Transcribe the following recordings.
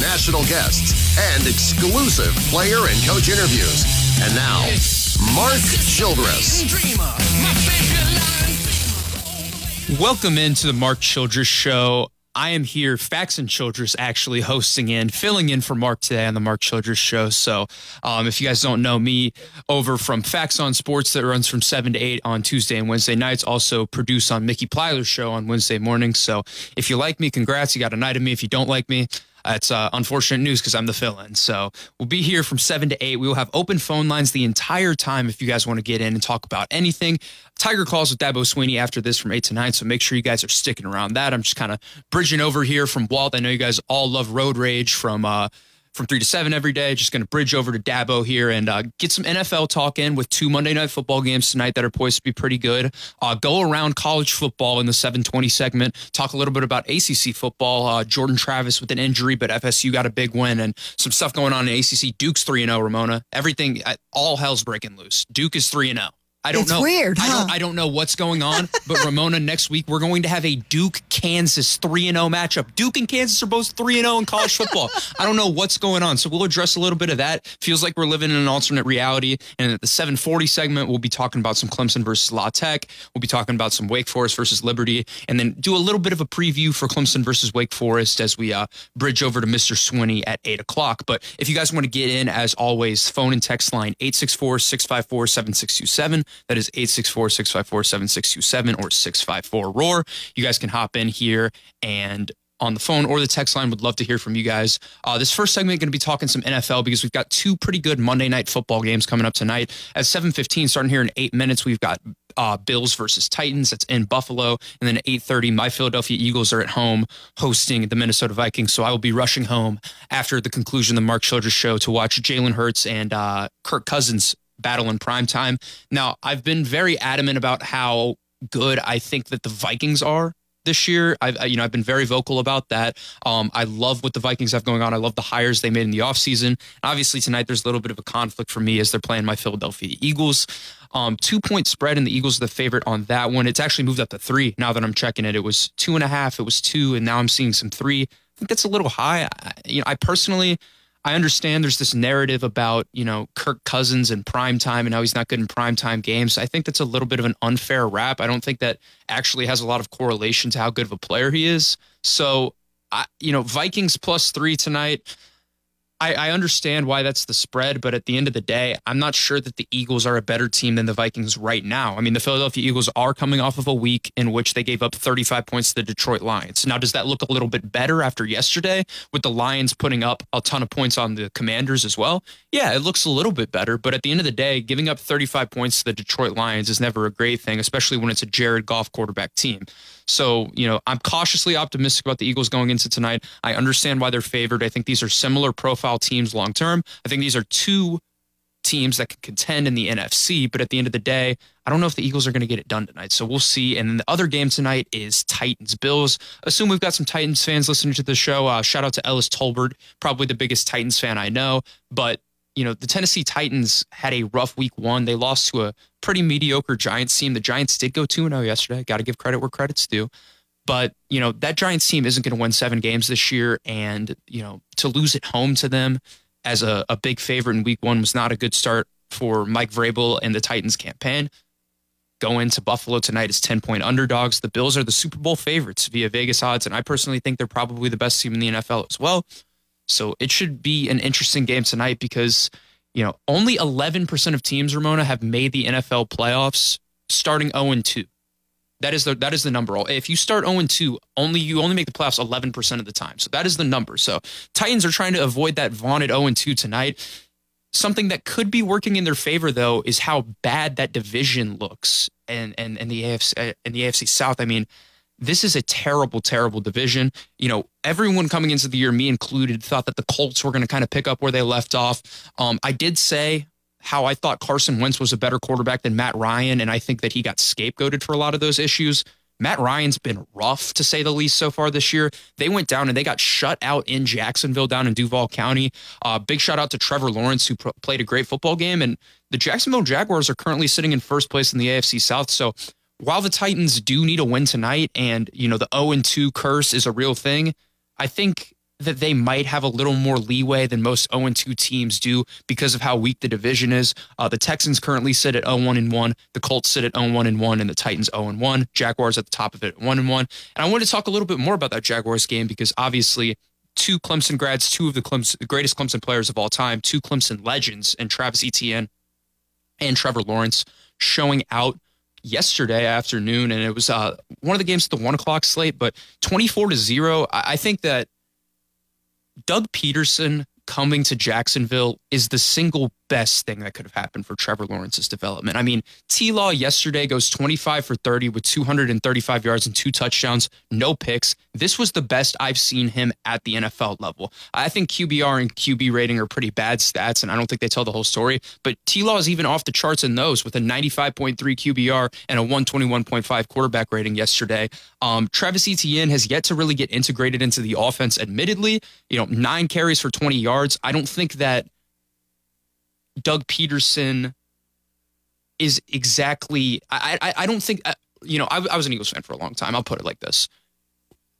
national guests, and exclusive player and coach interviews. And now, Mark Childress. Welcome into the Mark Childress Show. I am here, and Childress, actually hosting in, filling in for Mark today on the Mark Childress Show. So, um, if you guys don't know me, over from Facts on Sports that runs from seven to eight on Tuesday and Wednesday nights, also produce on Mickey Plyler's show on Wednesday mornings. So, if you like me, congrats, you got a night of me. If you don't like me, it's uh, unfortunate news because I'm the fill in. So we'll be here from 7 to 8. We will have open phone lines the entire time if you guys want to get in and talk about anything. Tiger calls with Dabo Swinney after this from 8 to 9. So make sure you guys are sticking around that. I'm just kind of bridging over here from Walt. I know you guys all love Road Rage from. Uh, from three to seven every day. Just going to bridge over to Dabo here and uh, get some NFL talk in with two Monday night football games tonight that are poised to be pretty good. Uh, go around college football in the 720 segment. Talk a little bit about ACC football. Uh, Jordan Travis with an injury, but FSU got a big win and some stuff going on in ACC. Duke's 3 0, Ramona. Everything, uh, all hell's breaking loose. Duke is 3 0. I don't it's know. Weird. Huh? I don't. I don't know what's going on. But Ramona, next week we're going to have a Duke Kansas three and zero matchup. Duke and Kansas are both three and zero in college football. I don't know what's going on. So we'll address a little bit of that. Feels like we're living in an alternate reality. And at the seven forty segment, we'll be talking about some Clemson versus La Tech. We'll be talking about some Wake Forest versus Liberty, and then do a little bit of a preview for Clemson versus Wake Forest as we uh, bridge over to Mr. Swinney at eight o'clock. But if you guys want to get in, as always, phone and text line 864 654 7627. That is 864 654 7627 or 654 Roar. You guys can hop in here and on the phone or the text line. Would love to hear from you guys. Uh, this first segment going to be talking some NFL because we've got two pretty good Monday night football games coming up tonight at 7:15. Starting here in eight minutes, we've got uh, Bills versus Titans. That's in Buffalo, and then at 8:30, my Philadelphia Eagles are at home hosting the Minnesota Vikings. So I will be rushing home after the conclusion of the Mark Childress show to watch Jalen Hurts and uh, Kirk Cousins battle in prime time. Now, I've been very adamant about how good I think that the Vikings are this year. I've you know I've been very vocal about that. Um, I love what the Vikings have going on. I love the hires they made in the offseason. Obviously tonight there's a little bit of a conflict for me as they're playing my Philadelphia Eagles. Um, two point spread and the Eagles are the favorite on that one. It's actually moved up to three now that I'm checking it. It was two and a half. It was two, and now I'm seeing some three. I think that's a little high. I, you know, I personally I understand there's this narrative about, you know, Kirk Cousins and prime time and how he's not good in prime time games. I think that's a little bit of an unfair rap. I don't think that actually has a lot of correlation to how good of a player he is. So, I, you know, Vikings plus three tonight. I, I, understand why that's the spread, but at the end of the day, I'm not sure that the Eagles are a better team than the Vikings right now. I mean, the Philadelphia Eagles are coming off of a week in which they gave up 35 points to the Detroit Lions. Now, does that look a little bit better after yesterday with the Lions putting up a ton of points on the Commanders as well? Yeah, it looks a little bit better, but at the end of the day, giving up 35 points to the Detroit Lions is never a great thing, especially when it's a Jared Goff quarterback team. So, you know, I'm cautiously optimistic about the Eagles going into tonight. I understand why they're favored. I think these are similar profile teams long term. I think these are two teams that can contend in the NFC, but at the end of the day, I don't know if the Eagles are going to get it done tonight. So we'll see. And then the other game tonight is Titans Bills. Assume we've got some Titans fans listening to the show. Uh, shout out to Ellis Tolbert, probably the biggest Titans fan I know. But you know, the Tennessee Titans had a rough week one. They lost to a pretty mediocre Giants team. The Giants did go 2 0 yesterday. Got to give credit where credit's due. But, you know, that Giants team isn't going to win seven games this year. And, you know, to lose at home to them as a, a big favorite in week one was not a good start for Mike Vrabel and the Titans campaign. Go into Buffalo tonight as 10 point underdogs. The Bills are the Super Bowl favorites via Vegas odds. And I personally think they're probably the best team in the NFL as well. So it should be an interesting game tonight because, you know, only 11% of teams, Ramona, have made the NFL playoffs starting 0 2. That is the that is the number. If you start 0 2, only you only make the playoffs 11% of the time. So that is the number. So Titans are trying to avoid that vaunted 0 2 tonight. Something that could be working in their favor though is how bad that division looks and and and the AFC and the AFC South. I mean, this is a terrible, terrible division. You know, everyone coming into the year, me included, thought that the Colts were going to kind of pick up where they left off. Um, I did say how I thought Carson Wentz was a better quarterback than Matt Ryan, and I think that he got scapegoated for a lot of those issues. Matt Ryan's been rough to say the least so far this year. They went down and they got shut out in Jacksonville, down in Duval County. Uh, big shout out to Trevor Lawrence, who pr- played a great football game. And the Jacksonville Jaguars are currently sitting in first place in the AFC South. So while the Titans do need a win tonight and, you know, the 0 2 curse is a real thing, I think that they might have a little more leeway than most 0 2 teams do because of how weak the division is. Uh, the Texans currently sit at 0 1 and 1. The Colts sit at 0 1 and 1, and the Titans 0 and 1. Jaguars at the top of it 1 and 1. And I want to talk a little bit more about that Jaguars game because obviously two Clemson grads, two of the Clemson, greatest Clemson players of all time, two Clemson legends, and Travis Etienne and Trevor Lawrence showing out yesterday afternoon. And it was uh, one of the games at the one o'clock slate, but 24 to zero. I think that Doug Pederson coming to Jacksonville is the single best thing that could have happened for Trevor Lawrence's development. I mean, T Law yesterday goes 25 for 30 with 235 yards and two touchdowns, no picks. This was the best I've seen him at the NFL level. I think QBR and QB rating are pretty bad stats, and I don't think they tell the whole story. But T Law is even off the charts in those with a 95.3 QBR and a 121.5 quarterback rating yesterday. Um, Travis Etienne has yet to really get integrated into the offense, admittedly. You know, nine carries for 20 yards. I don't think that Doug Pederson is exactly. I I, I don't think uh, you know. I, I was an Eagles fan for a long time. I'll put it like this: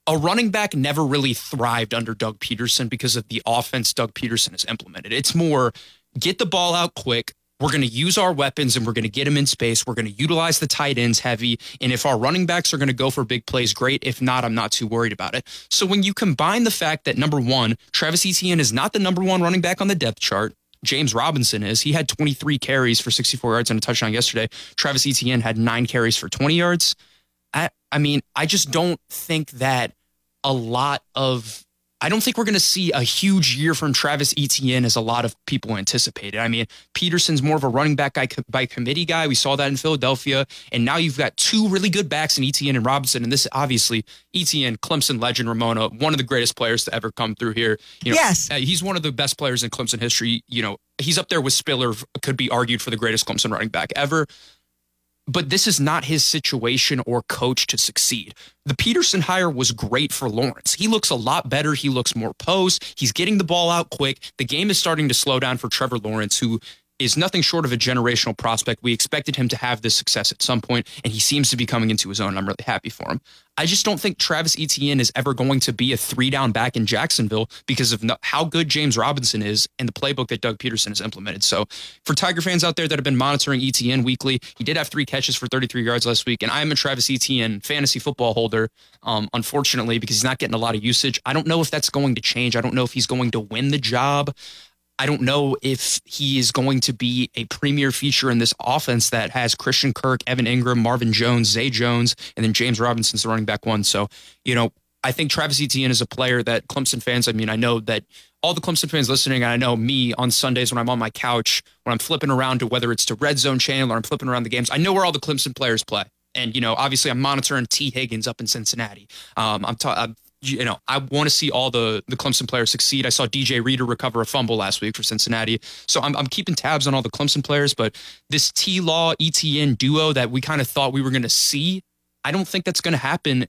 a running back never really thrived under Doug Pederson because of the offense Doug Pederson has implemented. It's more get the ball out quick. We're going to use our weapons and we're going to get them in space. We're going to utilize the tight ends heavy. And if our running backs are going to go for big plays, great. If not, I'm not too worried about it. So when you combine the fact that number one, Travis Etienne is not the number one running back on the depth chart, James Robinson is. He had 23 carries for 64 yards and a touchdown yesterday. Travis Etienne had nine carries for 20 yards. I, I mean, I just don't think that a lot of I don't think we're going to see a huge year from Travis Etienne as a lot of people anticipated. I mean, Pederson's more of a running back guy by committee guy. We saw that in Philadelphia. And now you've got two really good backs in Etienne and Robinson. And this obviously, Etienne, Clemson legend, Ramona, one of the greatest players to ever come through here. You know, yes. Uh, he's one of the best players in Clemson history. You know, he's up there with Spiller, could be argued for the greatest Clemson running back ever but this is not his situation or coach to succeed. The Pederson hire was great for Lawrence. He looks a lot better. He looks more posed. He's getting the ball out quick. The game is starting to slow down for Trevor Lawrence, who is nothing short of a generational prospect. We expected him to have this success at some point, and he seems to be coming into his own. I'm really happy for him. I just don't think Travis Etienne is ever going to be a three down back in Jacksonville because of how good James Robinson is and the playbook that Doug Pederson has implemented. So, for Tiger fans out there that have been monitoring Etienne weekly, he did have three catches for 33 yards last week, and I am a Travis Etienne fantasy football holder. Um, unfortunately, because he's not getting a lot of usage. I don't know if that's going to change. I don't know if he's going to win the job. I don't know if he is going to be a premier feature in this offense that has Christian Kirk, Evan Engram, Marvin Jones, Zay Jones, and then James Robinson's the running back one. So, you know, I think Travis Etienne is a player that Clemson fans, I mean, I know that all the Clemson fans listening, and I know me on Sundays when I'm on my couch, when I'm flipping around to whether it's to Red Zone channel or I'm flipping around the games, I know where all the Clemson players play. And, you know, obviously I'm monitoring T. Higgins up in Cincinnati. Um, I'm, ta- I'm you know, I want to see all the the Clemson players succeed. I saw DJ Reader recover a fumble last week for Cincinnati, so I'm I'm keeping tabs on all the Clemson players. But this T Law Etienne duo that we kind of thought we were going to see, I don't think that's going to happen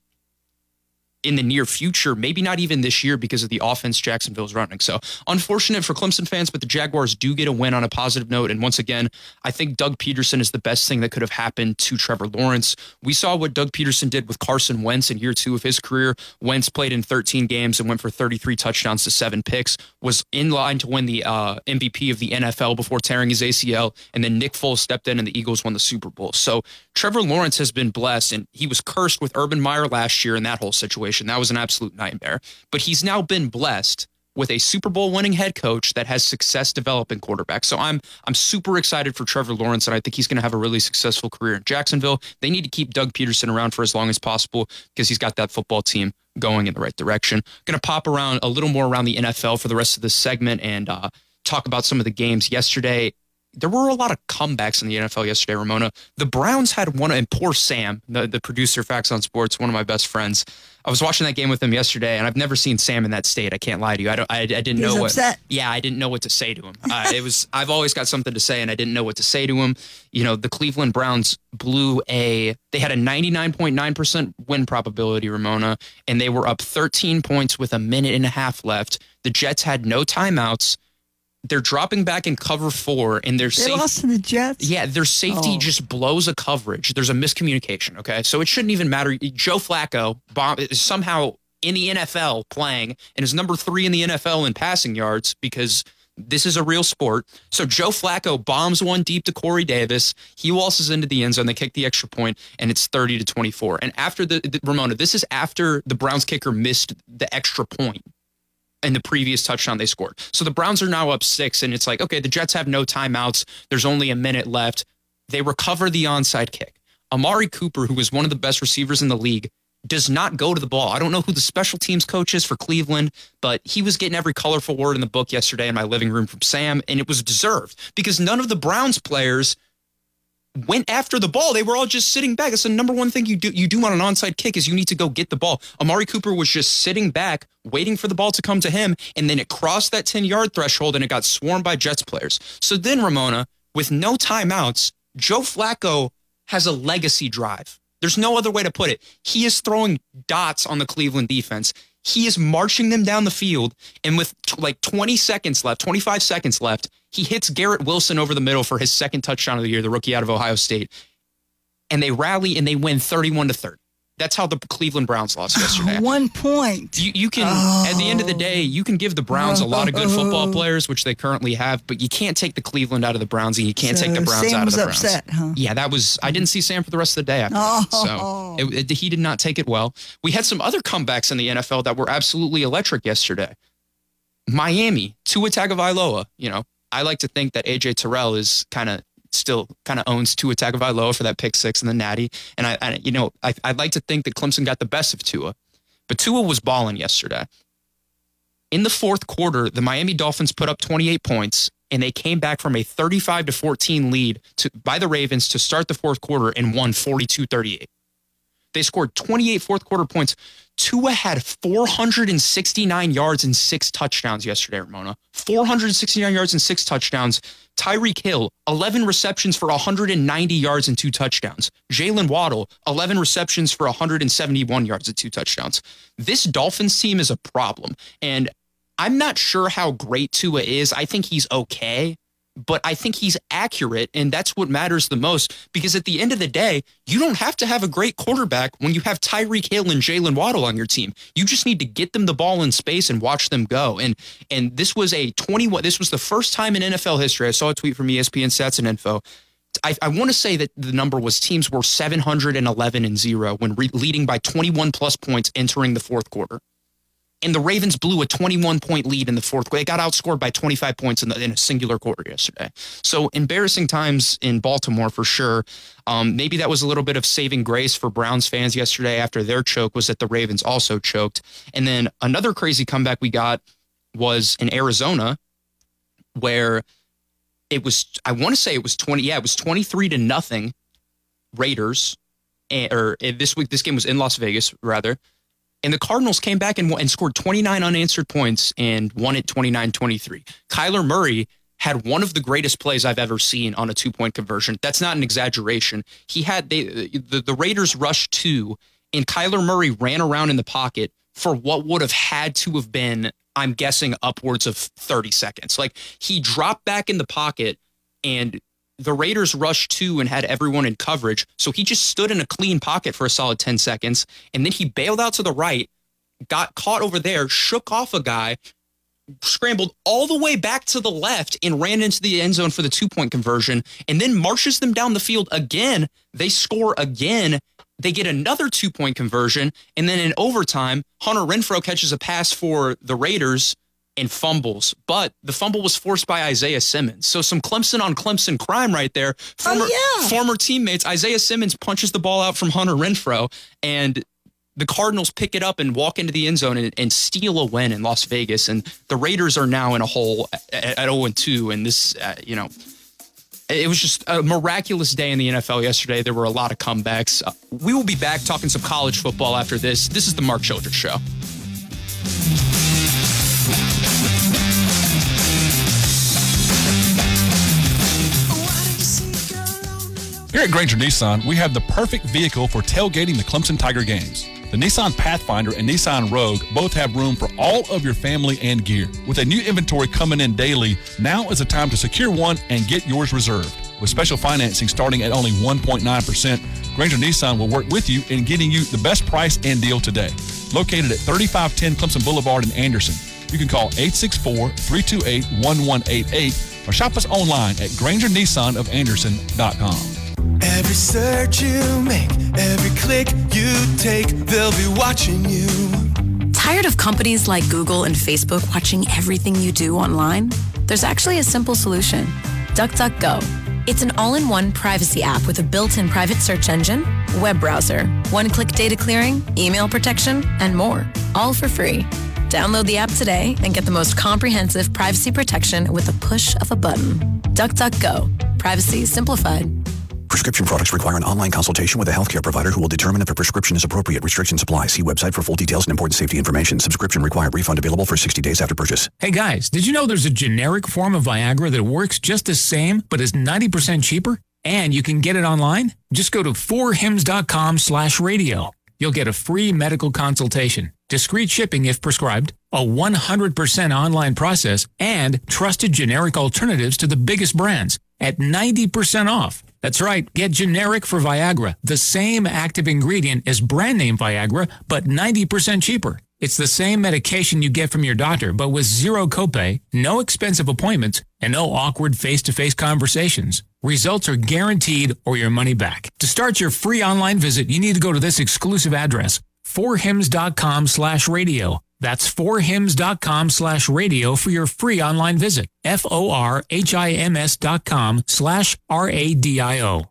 in the near future, maybe not even this year because of the offense Jacksonville's running. So unfortunate for Clemson fans, but the Jaguars do get a win on a positive note. And once again, I think Doug Pederson is the best thing that could have happened to Trevor Lawrence. We saw what Doug Pederson did with Carson Wentz in year two of his career. Wentz played in 13 games and went for 33 touchdowns to seven picks, was in line to win the uh, MVP of the NFL before tearing his ACL. And then Nick Foles stepped in and the Eagles won the Super Bowl. So Trevor Lawrence has been blessed and he was cursed with Urban Meyer last year in that whole situation situation. That was an absolute nightmare. But he's now been blessed with a Super Bowl winning head coach that has success developing quarterbacks. So I'm I'm super excited for Trevor Lawrence and I think he's going to have a really successful career in Jacksonville. They need to keep Doug Pederson around for as long as possible because he's got that football team going in the right direction. Going to pop around a little more around the NFL for the rest of this segment and uh, talk about some of the games yesterday there were a lot of comebacks in the NFL yesterday, Ramona. The Browns had one, and poor Sam, the, the producer, Facts on Sports, one of my best friends. I was watching that game with him yesterday, and I've never seen Sam in that state. I can't lie to you. I don't. I, I didn't He's know upset. what. Yeah, I didn't know what to say to him. Uh, it was. I've always got something to say, and I didn't know what to say to him. You know, the Cleveland Browns blew a. They had a ninety nine point nine percent win probability, Ramona, and they were up thirteen points with a minute and a half left. The Jets had no timeouts they're dropping back in cover four, and their they lost to the Jets. Yeah, their safety oh. just blows a coverage. There's a miscommunication. Okay, so it shouldn't even matter. Joe Flacco bomb, somehow in the NFL playing and is number three in the NFL in passing yards because this is a real sport. So Joe Flacco bombs one deep to Corey Davis. He waltzes into the end zone. They kick the extra point, and it's 30 to 24. And after the, the Ramona, this is after the Browns kicker missed the extra point in the previous touchdown they scored. So the Browns are now up six, and it's like, okay, the Jets have no timeouts. There's only a minute left. They recover the onside kick. Amari Cooper, who is one of the best receivers in the league, does not go to the ball. I don't know who the special teams coach is for Cleveland, but he was getting every colorful word in the book yesterday in my living room from Sam, and it was deserved because none of the Browns players went after the ball. They were all just sitting back. That's the number one thing you do you do on an onside kick is you need to go get the ball. Amari Cooper was just sitting back, waiting for the ball to come to him, and then it crossed that 10 yard threshold and it got swarmed by Jets players. So then Ramona, with no timeouts, Joe Flacco has a legacy drive. There's no other way to put it. He is throwing dots on the Cleveland defense. He is marching them down the field. And with t- like 20 seconds left, 25 seconds left, he hits Garrett Wilson over the middle for his second touchdown of the year, the rookie out of Ohio State. And they rally and they win 31 to 30. That's how the Cleveland Browns lost yesterday. One point. You, you can, oh. at the end of the day, you can give the Browns a lot of good football players, which they currently have, but you can't take the Cleveland out of the Browns and you can't so take the Browns Sam out of the Browns. Upset, huh? Yeah, that was. I didn't see Sam for the rest of the day after oh. that, so it, it, he did not take it well. We had some other comebacks in the NFL that were absolutely electric yesterday. Miami, Tua Tagovailoa. You know, I like to think that AJ Terrell is kind of still kind of owns Tua Tagovailoa for that pick six and the natty. And I, I you know, I, would like to think that Clemson got the best of Tua, but Tua was balling yesterday. In the fourth quarter, the Miami Dolphins put up 28 points and they came back from a 35 to 14 lead to, by the Ravens to start the fourth quarter and won 42 38. They scored 28 fourth quarter points. Tua had 469 yards and six touchdowns yesterday, Ramona. 469 yards and six touchdowns. Tyreek Hill, 11 receptions for 190 yards and two touchdowns. Jaylen Waddle, 11 receptions for 171 yards and two touchdowns. This Dolphins team is a problem. And I'm not sure how great Tua is. I think he's okay but I think he's accurate, and that's what matters the most. Because at the end of the day, you don't have to have a great quarterback when you have Tyreek Hill and Jaylen Waddle on your team. You just need to get them the ball in space and watch them go. And and this was a 21. This was the first time in NFL history. I saw a tweet from ESPN Stats and Info. I, I want to say that the number was teams were 711 and zero when re- leading by 21 plus points entering the fourth quarter and the Ravens blew a 21 point lead in the fourth quarter. They got outscored by 25 points in, the, in a singular quarter yesterday. So embarrassing times in Baltimore for sure. Um, maybe that was a little bit of saving grace for Browns fans yesterday after their choke was that the Ravens also choked. And then another crazy comeback we got was in Arizona where it was, I want to say it was 20, yeah, it was 23 to nothing Raiders. And, or eh, this week, this game was in Las Vegas, rather. And the Cardinals came back and, and scored 29 unanswered points and won it 29 23. Kyler Murray had one of the greatest plays I've ever seen on a two point conversion. That's not an exaggeration. He had they, the, the Raiders rushed two, and Kyler Murray ran around in the pocket for what would have had to have been, I'm guessing, upwards of 30 seconds. Like he dropped back in the pocket and the Raiders rushed two and had everyone in coverage. So he just stood in a clean pocket for a solid 10 seconds. And then he bailed out to the right, got caught over there, shook off a guy, scrambled all the way back to the left and ran into the end zone for the two point conversion, and then marches them down the field again. They score again. They get another two point conversion. And then in overtime, Hunter Renfrow catches a pass for the Raiders and fumbles, but the fumble was forced by Isaiah Simmons. So some Clemson on Clemson crime right there. Former, oh, yeah. former teammates, Isaiah Simmons punches the ball out from Hunter Renfrow, and the Cardinals pick it up and walk into the end zone and, and steal a win in Las Vegas. And the Raiders are now in a hole at, at 0 2. And this, uh, you know, it was just a miraculous day in the NFL yesterday. There were a lot of comebacks. Uh, we will be back talking some college football after this. This is the Mark Childress Show. Here at Granger Nissan, we have the perfect vehicle for tailgating the Clemson Tiger games. The Nissan Pathfinder and Nissan Rogue both have room for all of your family and gear. With a new inventory coming in daily, now is the time to secure one and get yours reserved. With special financing starting at only 1.9%, Granger Nissan will work with you in getting you the best price and deal today. Located at 3510 Clemson Boulevard in Anderson. You can call 864-328-1188 or shop us online at GrangerNissanOfAnderson.com. Every search you make, every click you take, they'll be watching you. Tired of companies like Google and Facebook watching everything you do online? There's actually a simple solution DuckDuckGo. It's an all in one privacy app with a built in private search engine, web browser, one click data clearing, email protection, and more, all for free. Download the app today and get the most comprehensive privacy protection with a push of a button. DuckDuckGo. Privacy simplified. Prescription products require an online consultation with a healthcare provider who will determine if a prescription is appropriate. Restrictions apply. See website for full details and important safety information. Subscription required. Refund available for 60 days after purchase. Hey guys, did you know there's a generic form of Viagra that works just the same but is 90% cheaper? And you can get it online? Just go to 4hims.com slash radio. You'll get a free medical consultation, discreet shipping if prescribed, a 100% online process, and trusted generic alternatives to the biggest brands at 90% off. That's right, get generic for Viagra, the same active ingredient as brand name Viagra, but 90% cheaper. It's the same medication you get from your doctor, but with zero copay, no expensive appointments, and no awkward face-to-face conversations. Results are guaranteed or your money back. To start your free online visit, you need to go to this exclusive address, forhims.com slash radio. That's forhims.com slash radio for your free online visit. F-O-R-H-I-M-S dot com slash R-A-D-I-O.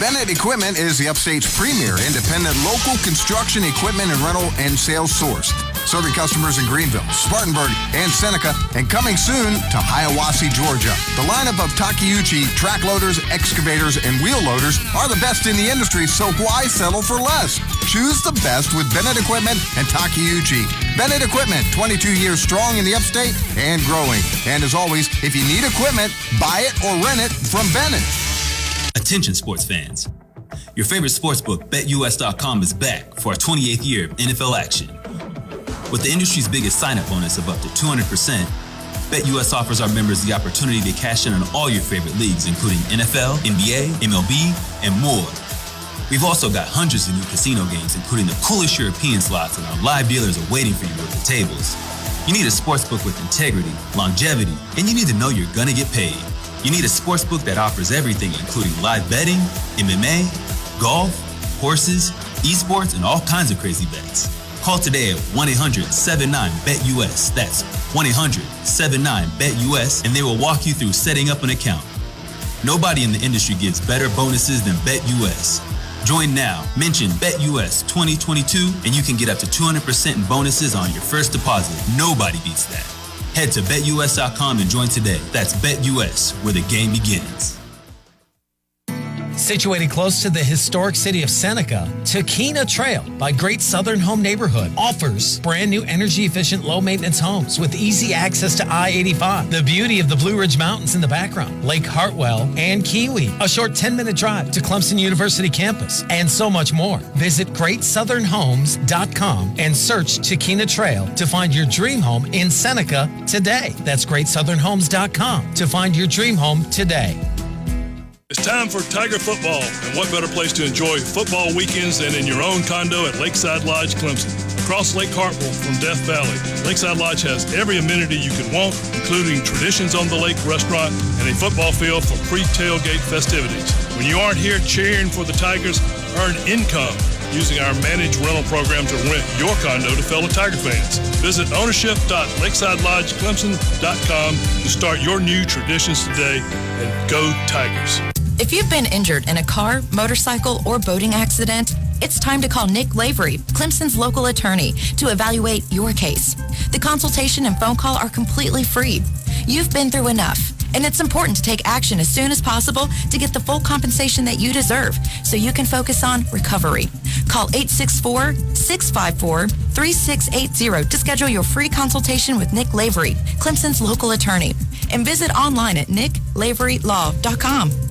Bennett Equipment is the upstate's premier independent local construction equipment and rental and sales source. Serving customers in Greenville, Spartanburg, and Seneca, and coming soon to Hiawassee, Georgia. The lineup of Takeuchi track loaders, excavators, and wheel loaders are the best in the industry, so why settle for less? Choose the best with Bennett Equipment and Takeuchi. Bennett Equipment, 22 years strong in the upstate and growing. And as always, if you need equipment, buy it or rent it from Bennett. Attention sports fans. Your favorite sportsbook, BetUS.com, is back for our 28th year of NFL action. With the industry's biggest sign-up bonus of up to 200%, BetUS offers our members the opportunity to cash in on all your favorite leagues, including NFL, NBA, MLB, and more. We've also got hundreds of new casino games, including the coolest European slots, and our live dealers are waiting for you at the tables. You need a sportsbook with integrity, longevity, and you need to know you're gonna get paid. You need a sportsbook that offers everything, including live betting, MMA, golf, horses, esports, and all kinds of crazy bets. Call today at 1 800 79 BET-US. That's 1 800 79 BET-US, and they will walk you through setting up an account. Nobody in the industry gives better bonuses than BET-US. Join now, mention BET-US 2022, and you can get up to 200% in bonuses on your first deposit. Nobody beats that. Head to betus.com and join today. That's BetUS, where the game begins. Situated close to the historic city of Seneca, Taquina Trail by Great Southern Home Neighborhood offers brand new energy efficient low maintenance homes with easy access to I 85, the beauty of the Blue Ridge Mountains in the background, Lake Hartwell, and Keowee, a short 10 minute drive to Clemson University campus, and so much more. Visit greatsouthernhomes.com and search Taquina Trail to find your dream home in Seneca today. That's greatsouthernhomes.com to find your dream home today. It's time for Tiger football, and what better place to enjoy football weekends than in your own condo at Lakeside Lodge, Clemson. Across Lake Hartwell from Death Valley, Lakeside Lodge has every amenity you could want, including Traditions on the Lake restaurant and a football field for pre-tailgate festivities. When you aren't here cheering for the Tigers, earn income using our managed rental program to rent your condo to fellow Tiger fans. Visit ownership.lakesidelodgeclemson.com to start your new traditions today and go Tigers. If you've been injured in a car, motorcycle, or boating accident, it's time to call Nick Lavery, Clemson's local attorney, to evaluate your case. The consultation and phone call are completely free. You've been through enough, and it's important to take action as soon as possible to get the full compensation that you deserve so you can focus on recovery. Call 864-654-3680 to schedule your free consultation with Nick Lavery, Clemson's local attorney, and visit online at nicklaverylaw.com.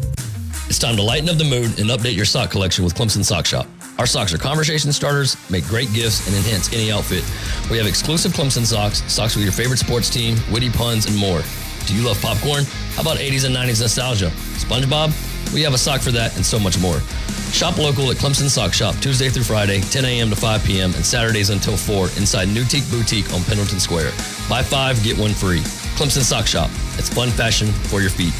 It's time to lighten up the mood and update your sock collection with Clemson Sock Shop. Our socks are conversation starters, make great gifts, and enhance any outfit. We have exclusive Clemson socks, socks with your favorite sports team, witty puns, and more. Do you love popcorn? How about 80s and 90s nostalgia? SpongeBob? We have a sock for that and so much more. Shop local at Clemson Sock Shop Tuesday through Friday, 10 a.m. to 5 p.m., and Saturdays until 4 inside Newtique Boutique on Pendleton Square. Buy five, get one free. Clemson Sock Shop. It's fun fashion for your feet.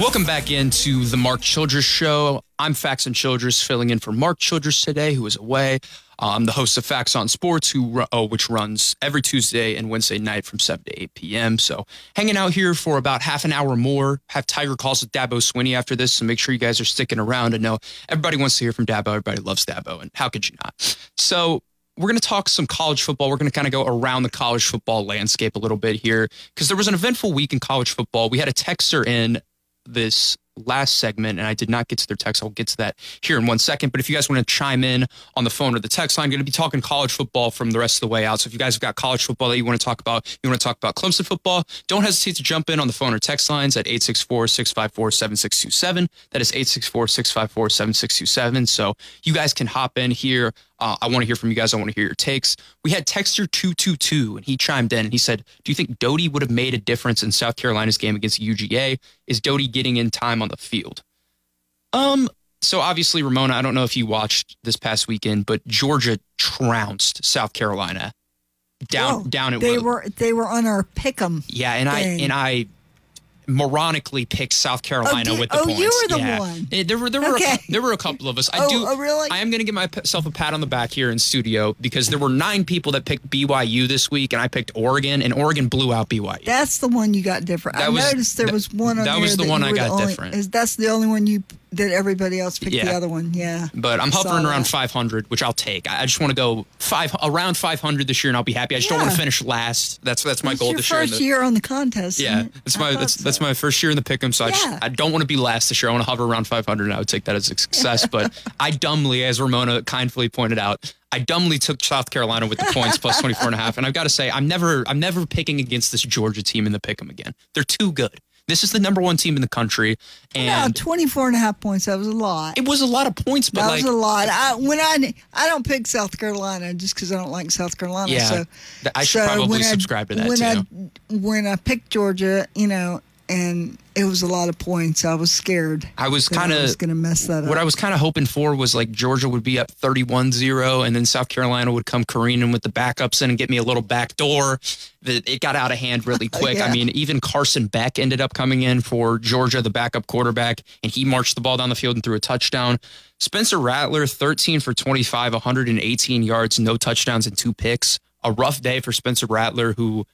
Welcome back into the Mark Childress Show. I'm Fax Childress, filling in for Mark Childress today, who is away. Uh, I'm the host of Facts on Sports, who oh, which runs every Tuesday and Wednesday night from 7 to 8 p.m. So hanging out here for about half an hour more. Have Tiger calls with Dabo Swinney after this, so make sure you guys are sticking around. And know everybody wants to hear from Dabo. Everybody loves Dabo, and how could you not? So we're going to talk some college football. We're going to kind of go around the college football landscape a little bit here because there was an eventful week in college football. We had a texter in this last segment and I did not get to their text. I'll get to that here in one second. But if you guys want to chime in on the phone or the text line, I'm going to be talking college football from the rest of the way out. So if you guys have got college football that you want to talk about, you want to talk about Clemson football, don't hesitate to jump in on the phone or text lines at 864-654-7627. That is 864-654-7627. So you guys can hop in here. Uh, I want to hear from you guys. I want to hear your takes. We had Texter 222 and he chimed in and he said, do you think Doty would have made a difference in South Carolina's game against UGA? Is Doty getting in time on the field? Um, so obviously, Ramona, I don't know if you watched this past weekend, but Georgia trounced South Carolina down Whoa, down at they Will- were they were on our pick'em. yeah, and I and I moronically picked South Carolina did- with the oh, points. you were the yeah. one. Eh, There were there were Okay. a, there were a couple of us. I Oh, do. oh, really? I am going to give myself a pat on the back here in studio because there were nine people that picked BYU this week, and I picked Oregon, and Oregon blew out BYU. That's the one you got different. I was- noticed there that- was one on that was the that one I got only- different. Is that's the only one you that everybody else picked the other one? Yeah. But I'm hovering around that. 500, which I'll take. I just want to go five around 500 this year, and I'll be happy. I just don't want to finish last. That's that's my It's goal your this year. first year on the contest. Yeah, that's I my that's so. that's my first year in the pick'em, so I just I don't want to be last this year. I want to hover around 500, and I would take that as a success. but I dumbly, as Ramona kindly pointed out, I dumbly took South Carolina with the points plus 24 and a half. And I've got to say, I'm never I'm never picking against this Georgia team in the pick'em again. They're too good. This is the number one team in the country, No, and 24 and a half points. That was a lot. it was a lot of points. But that like, was a lot. I, when I I don't pick South Carolina just because I don't like South Carolina. Yeah, so, I should so probably when I- subscribe to that when too. I, when I picked Georgia, you know, and it was a lot of points, I was scared. I was kind of going to mess that what up. I was kind of hoping for was like Georgia would be up 31-0 and then South Carolina would come careening with the backups in and get me a little back door. It it got out of hand really quick. I mean, even Carson Beck ended up coming in for Georgia, the backup quarterback, and he marched the ball down the field and threw a touchdown. Spencer Rattler, 13 for 25, 118 yards, no touchdowns and two picks. A rough day for Spencer Rattler, who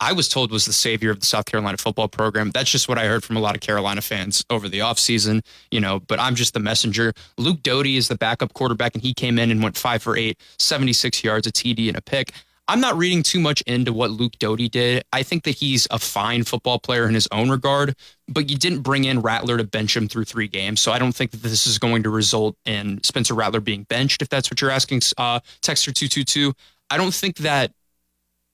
I was told was the savior of the South Carolina football program. That's just what I heard from a lot of Carolina fans over the offseason, you know, but I'm just the messenger. Luke Doty is the backup quarterback, and he came in and went five for eight, 76 yards, a TD, and a pick. I'm not reading too much into what Luke Doty did. I think that he's a fine football player in his own regard, but you didn't bring in Rattler to bench him through three games. So I don't think that this is going to result in Spencer Rattler being benched, if that's what you're asking, uh, Texter222. I don't think that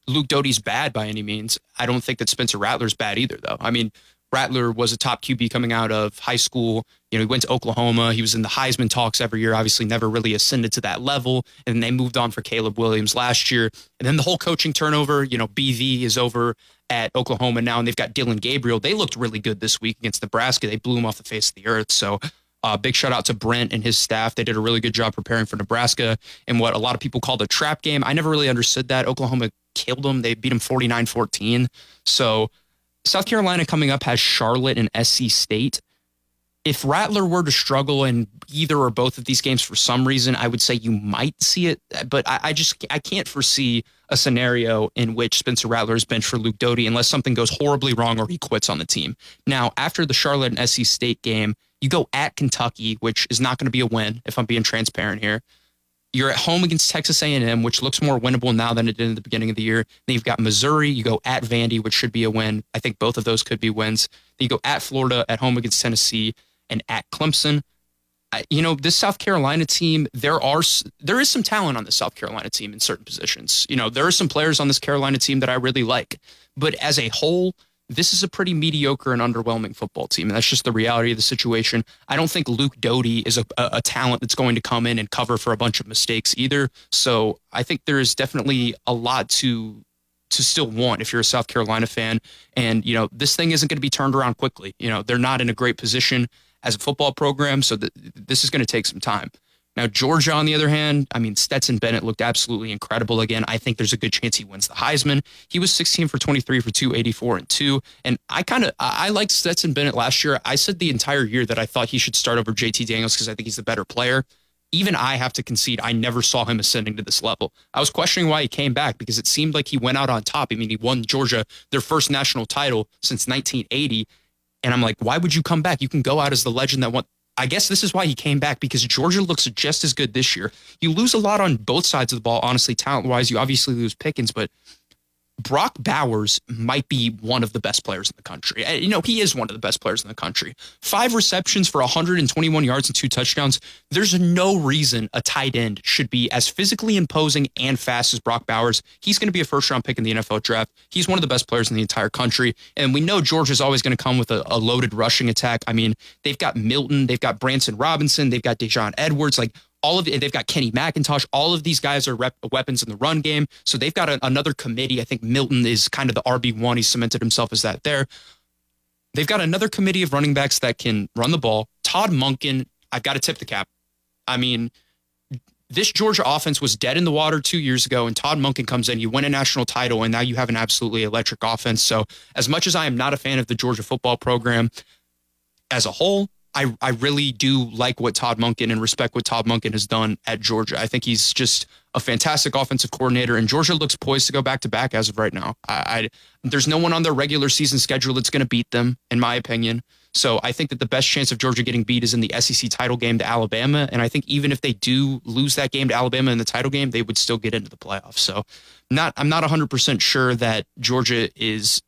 Luke Doty's bad by any means. I don't think that Spencer Rattler's bad either, though. I mean, Rattler was a top QB coming out of high school. You know, he went to Oklahoma. He was in the Heisman talks every year. Obviously, never really ascended to that level. And then they moved on for Caleb Williams last year. And then the whole coaching turnover. You know, BV is over at Oklahoma now, and they've got Dillon Gabriel. They looked really good this week against Nebraska. They blew him off the face of the earth. So. Uh, big shout out to Brent and his staff. They did a really good job preparing for Nebraska in what a lot of people called a trap game. I never really understood that. Oklahoma killed them. They beat them 49 14. So South Carolina coming up has Charlotte and SC State. If Rattler were to struggle in either or both of these games for some reason, I would say you might see it. But I, I just I can't foresee a scenario in which Spencer Rattler is benched for Luke Doty unless something goes horribly wrong or he quits on the team. Now, after the Charlotte and SC State game, you go at Kentucky, which is not going to be a win if I'm being transparent here. You're at home against Texas A&M, which looks more winnable now than it did at the beginning of the year. Then you've got Missouri. You go at Vandy, which should be a win. I think both of those could be wins. Then you go at Florida, at home against Tennessee, and at Clemson. I- You know, this South Carolina team, there are there is some talent on the South Carolina team in certain positions. You know, there are some players on this Carolina team that I really like, but as a whole, this is a pretty mediocre and underwhelming football team. And that's just the reality of the situation. I don't think Luke Doty is a, a, a, talent that's going to come in and cover for a bunch of mistakes either. So I think there is definitely a lot to to still want if you're a South Carolina fan. And, you know, this thing isn't going to be turned around quickly. You know, they're not in a great position as a football program. So th- this is going to take some time. Now, Georgia, on the other hand, I mean, Stetson Bennett looked absolutely incredible again. I think there's a good chance he wins the Heisman. He was 16 for 23 for 284 and 2. And I kind of, I liked Stetson Bennett last year. I said the entire year that I thought he should start over JT Daniels because I think he's the better player. Even I have to concede, I never saw him ascending to this level. I was questioning why he came back because it seemed like he went out on top. I mean, he won Georgia their first national title since 1980. And I'm like, why would you come back? You can go out as the legend that won I guess this is why he came back because Georgia looks just as good this year. You lose a lot on both sides of the ball, honestly, talent wise. You obviously lose Pickens, but Brock Bowers might be one of the best players in the country. Uh, you know, he is one of the best players in the country. Five receptions for 121 yards and two touchdowns. There's no reason a tight end should be as physically imposing and fast as Brock Bowers. He's going to be a first round pick in the NFL draft. He's one of the best players in the entire country. And we know Georgia's always going to come with a, a loaded rushing attack. I mean, they've got Milton, they've got Branson Robinson, they've got Daijun Edwards. Like all of they've got Kenny McIntosh. All of these guys are rep, weapons in the run game. So they've got a, another committee. I think Milton is kind of the RB one. He cemented himself as that there. They've got another committee of running backs that can run the ball. Todd Monken, I've got to tip the cap. I mean, this Georgia offense was dead in the water two years ago, and Todd Monken comes in. You win a national title, and now you have an absolutely electric offense. So, as much as I am not a fan of the Georgia football program as a whole, I, I really do like what Todd Monken and respect what Todd Monken has done at Georgia. I think he's just a fantastic offensive coordinator, and Georgia looks poised to go back to back as of right now. I, I there's no one on their regular season schedule that's going to beat them, in my opinion. So I think that the best chance of Georgia getting beat is in the SEC title game to Alabama, and I think even if they do lose that game to Alabama in the title game, they would still get into the playoffs. So not I'm not 100 percent sure that Georgia is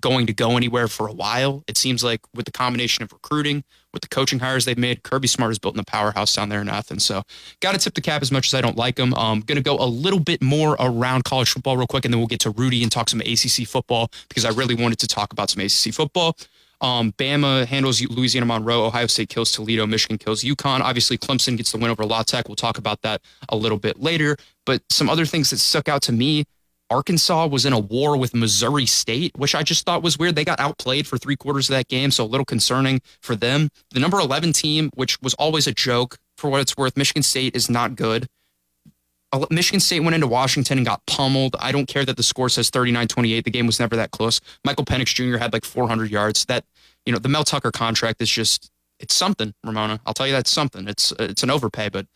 going to go anywhere for a while. It seems like with the combination of recruiting, with the coaching hires they've made, Kirby Smart is built in a powerhouse down there in Athens. So got to tip the cap as much as I don't like them. I'm um, going to go a little bit more around college football real quick, and then we'll get to Rudy and talk some ACC football because I really wanted to talk about some ACC football. Um, Bama handles Louisiana Monroe. Ohio State kills Toledo. Michigan kills UConn. Obviously, Clemson gets the win over La Tech. We'll talk about that a little bit later. But some other things that stuck out to me Arkansas was in a war with Missouri State, which I just thought was weird. They got outplayed for three quarters of that game, so a little concerning for them. The number 11 team, which was always a joke for what it's worth, Michigan State is not good. Michigan State went into Washington and got pummeled. I don't care that the score says 39 28. The game was never that close. Michael Penix Jr. had like 400 yards. That, you know, the Mel Tucker contract is just, it's something, Ramona. I'll tell you that's something. It's, it's an overpay, but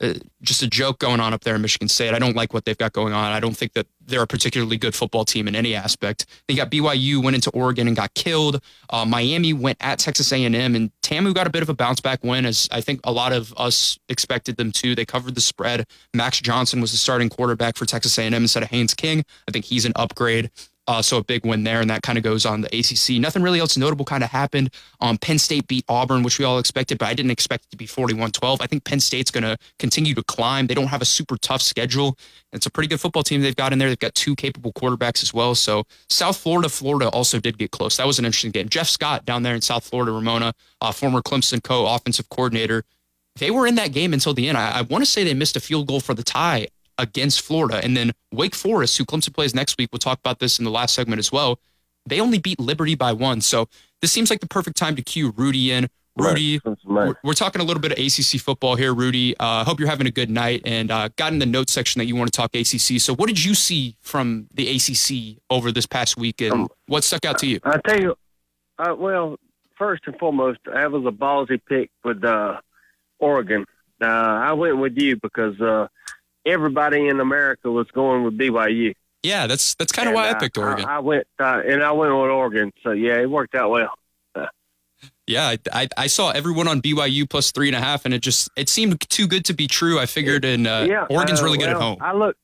uh, just a joke going on up there in Michigan State. I don't like what they've got going on. I don't think that they're a particularly good football team in any aspect. They got BYU went into Oregon and got killed. Uh, Miami went at Texas A&M and TAMU got a bit of a bounce back win as I think a lot of us expected them to. They covered the spread. Max Johnson was the starting quarterback for Texas A&M instead of Haynes King. I think he's an upgrade. Uh, so a big win there, and that kind of goes on the ACC. Nothing really else notable kind of happened. Um, Penn State beat Auburn, which we all expected, but I didn't expect it to be 41-12. I think Penn State's going to continue to climb. They don't have a super tough schedule. It's a pretty good football team they've got in there. They've got two capable quarterbacks as well. So South Florida, Florida also did get close. That was an interesting game. Jeff Scott down there in South Florida, Ramona, uh, former Clemson co-offensive coordinator. They were in that game until the end. I, I want to say they missed a field goal for the tie against Florida. And then Wake Forest, who Clemson plays next week, we'll talk about this in the last segment as well. They only beat Liberty by one. So this seems like the perfect time to cue Rudy in. Rudy, we're, we're, talking a little bit of ACC football here, Rudy. I uh, hope you're having a good night and uh, got in the notes section that you want to talk ACC. So, what did you see from the ACC over this past week, and um, what stuck out to you? I tell you, uh, well, first and foremost, I was a ballsy pick with uh, Oregon. Uh, I went with you because uh, everybody in America was going with BYU. Yeah, that's that's kind of why I picked Oregon. I, I went uh, and I went with Oregon, so yeah, it worked out well. yeah, I, I, I saw everyone on BYU plus three and a half, and it just it seemed too good to be true. I figured, and uh, yeah, Oregon's really good well, at home. I look,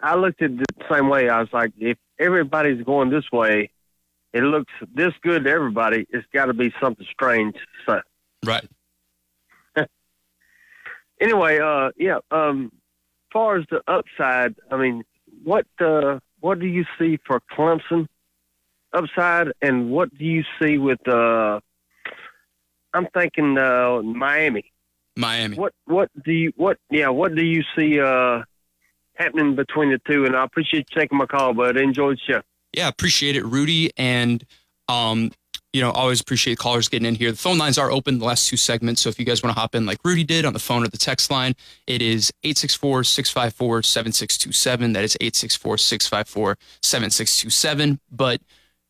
I looked at it the same way. I was like, if everybody's going this way, it looks this good to everybody. It's got to be something strange. So, right. anyway, uh, yeah, um, far as the upside, I mean, what uh, what do you see for Clemson? upside, and what do you see with? Uh, I'm thinking uh, Miami. Miami. What what do you what yeah what do you see uh, happening between the two? And I appreciate you taking my call, but enjoy the show. Yeah, appreciate it, Rudy. And um, you know, always appreciate callers getting in here. The phone lines are open the last two segments. So if you guys want to hop in like Rudy did on the phone or the text line, it is 864 654 7627. That is 864 654 7627. But,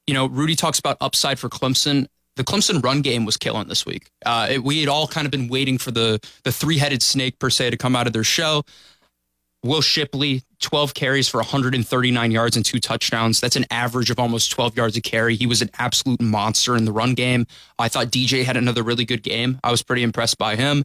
you know, Rudy talks about upside for Clemson. The Clemson run game was killing this week. Uh, it, we had all kind of been waiting for the the three headed snake per se to come out of their show. Will Shipley, 12 carries for 139 yards and two touchdowns. That's an average of almost 12 yards a carry. He was an absolute monster in the run game. I thought DJ had another really good game. I was pretty impressed by him.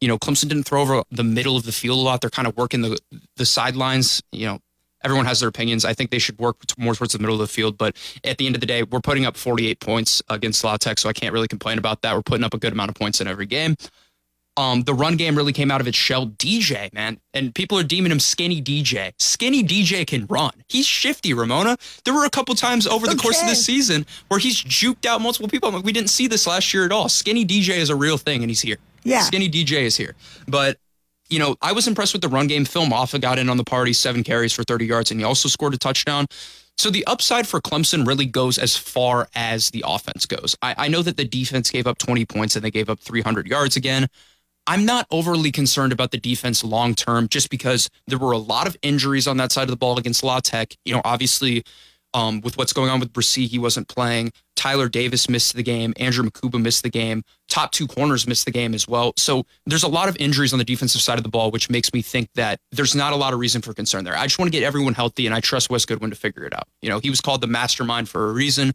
You know, Clemson didn't throw over the middle of the field a lot. They're kind of working the the sidelines. You know, everyone has their opinions. I think they should work more towards the middle of the field. But at the end of the day, we're putting up 48 points against La Tech, so I can't really complain about that. We're putting up a good amount of points in every game um, the run game really came out of its shell. DJ, man, and people are deeming him skinny DJ. Skinny DJ can run. He's shifty, Ramona. There were a couple times over the Okay. course of this season where he's juked out multiple people. I'm like, we didn't see this last year at all. Skinny DJ is a real thing, and he's here. Yeah. Skinny DJ is here. But you know, I was impressed with the run game. Phil Mafah got in on the party, seven carries for 30 yards, and he also scored a touchdown. So the upside for Clemson really goes as far as the offense goes. I, I know that the defense gave up 20 points and they gave up 300 yards again. I'm not overly concerned about the defense long term just because there were a lot of injuries on that side of the ball against La Tech. You know, obviously, um, with what's going on with Bresee, he wasn't playing. Tyler Davis missed the game. Andrew Mukuba missed the game. Top two corners missed the game as well. So there's a lot of injuries on the defensive side of the ball, which makes me think that there's not a lot of reason for concern there. I just want to get everyone healthy, and I trust Wes Goodwin to figure it out. You know, he was called the mastermind for a reason.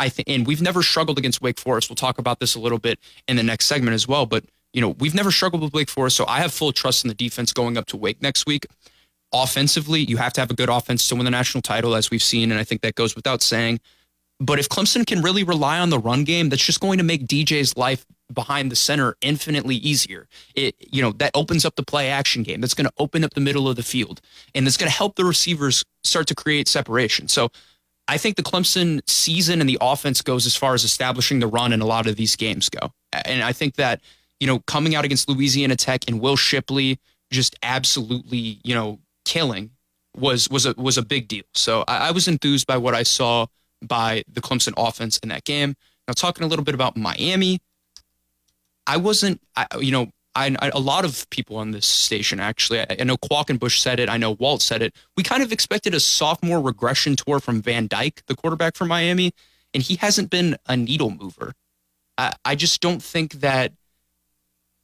I think, and we've never struggled against Wake Forest. We'll talk about this a little bit in the next segment as well. But you know, we've never struggled with Wake Forest, so I have full trust in the defense going up to Wake next week. Offensively, you have to have a good offense to win the national title, as we've seen, and I think that goes without saying. But if Clemson can really rely on the run game, that's just going to make DJ's life behind the center infinitely easier. It, you know, that opens up the play action game. That's going to open up the middle of the field, and it's going to help the receivers start to create separation. So I think the Clemson season and the offense goes as far as establishing the run in a lot of these games go. And I think that, you know, coming out against Louisiana Tech and Will Shipley just absolutely, you know, killing was was a was a big deal. So I, I was enthused by what I saw by the Clemson offense in that game. Now talking a little bit about Miami, I wasn't, I, you know, I, I, a lot of people on this station actually. I, I know Quackenbush said it. I know Walt said it. We kind of expected a sophomore regression tour from Van Dyke, the quarterback from Miami, and he hasn't been a needle mover. I, I just don't think that.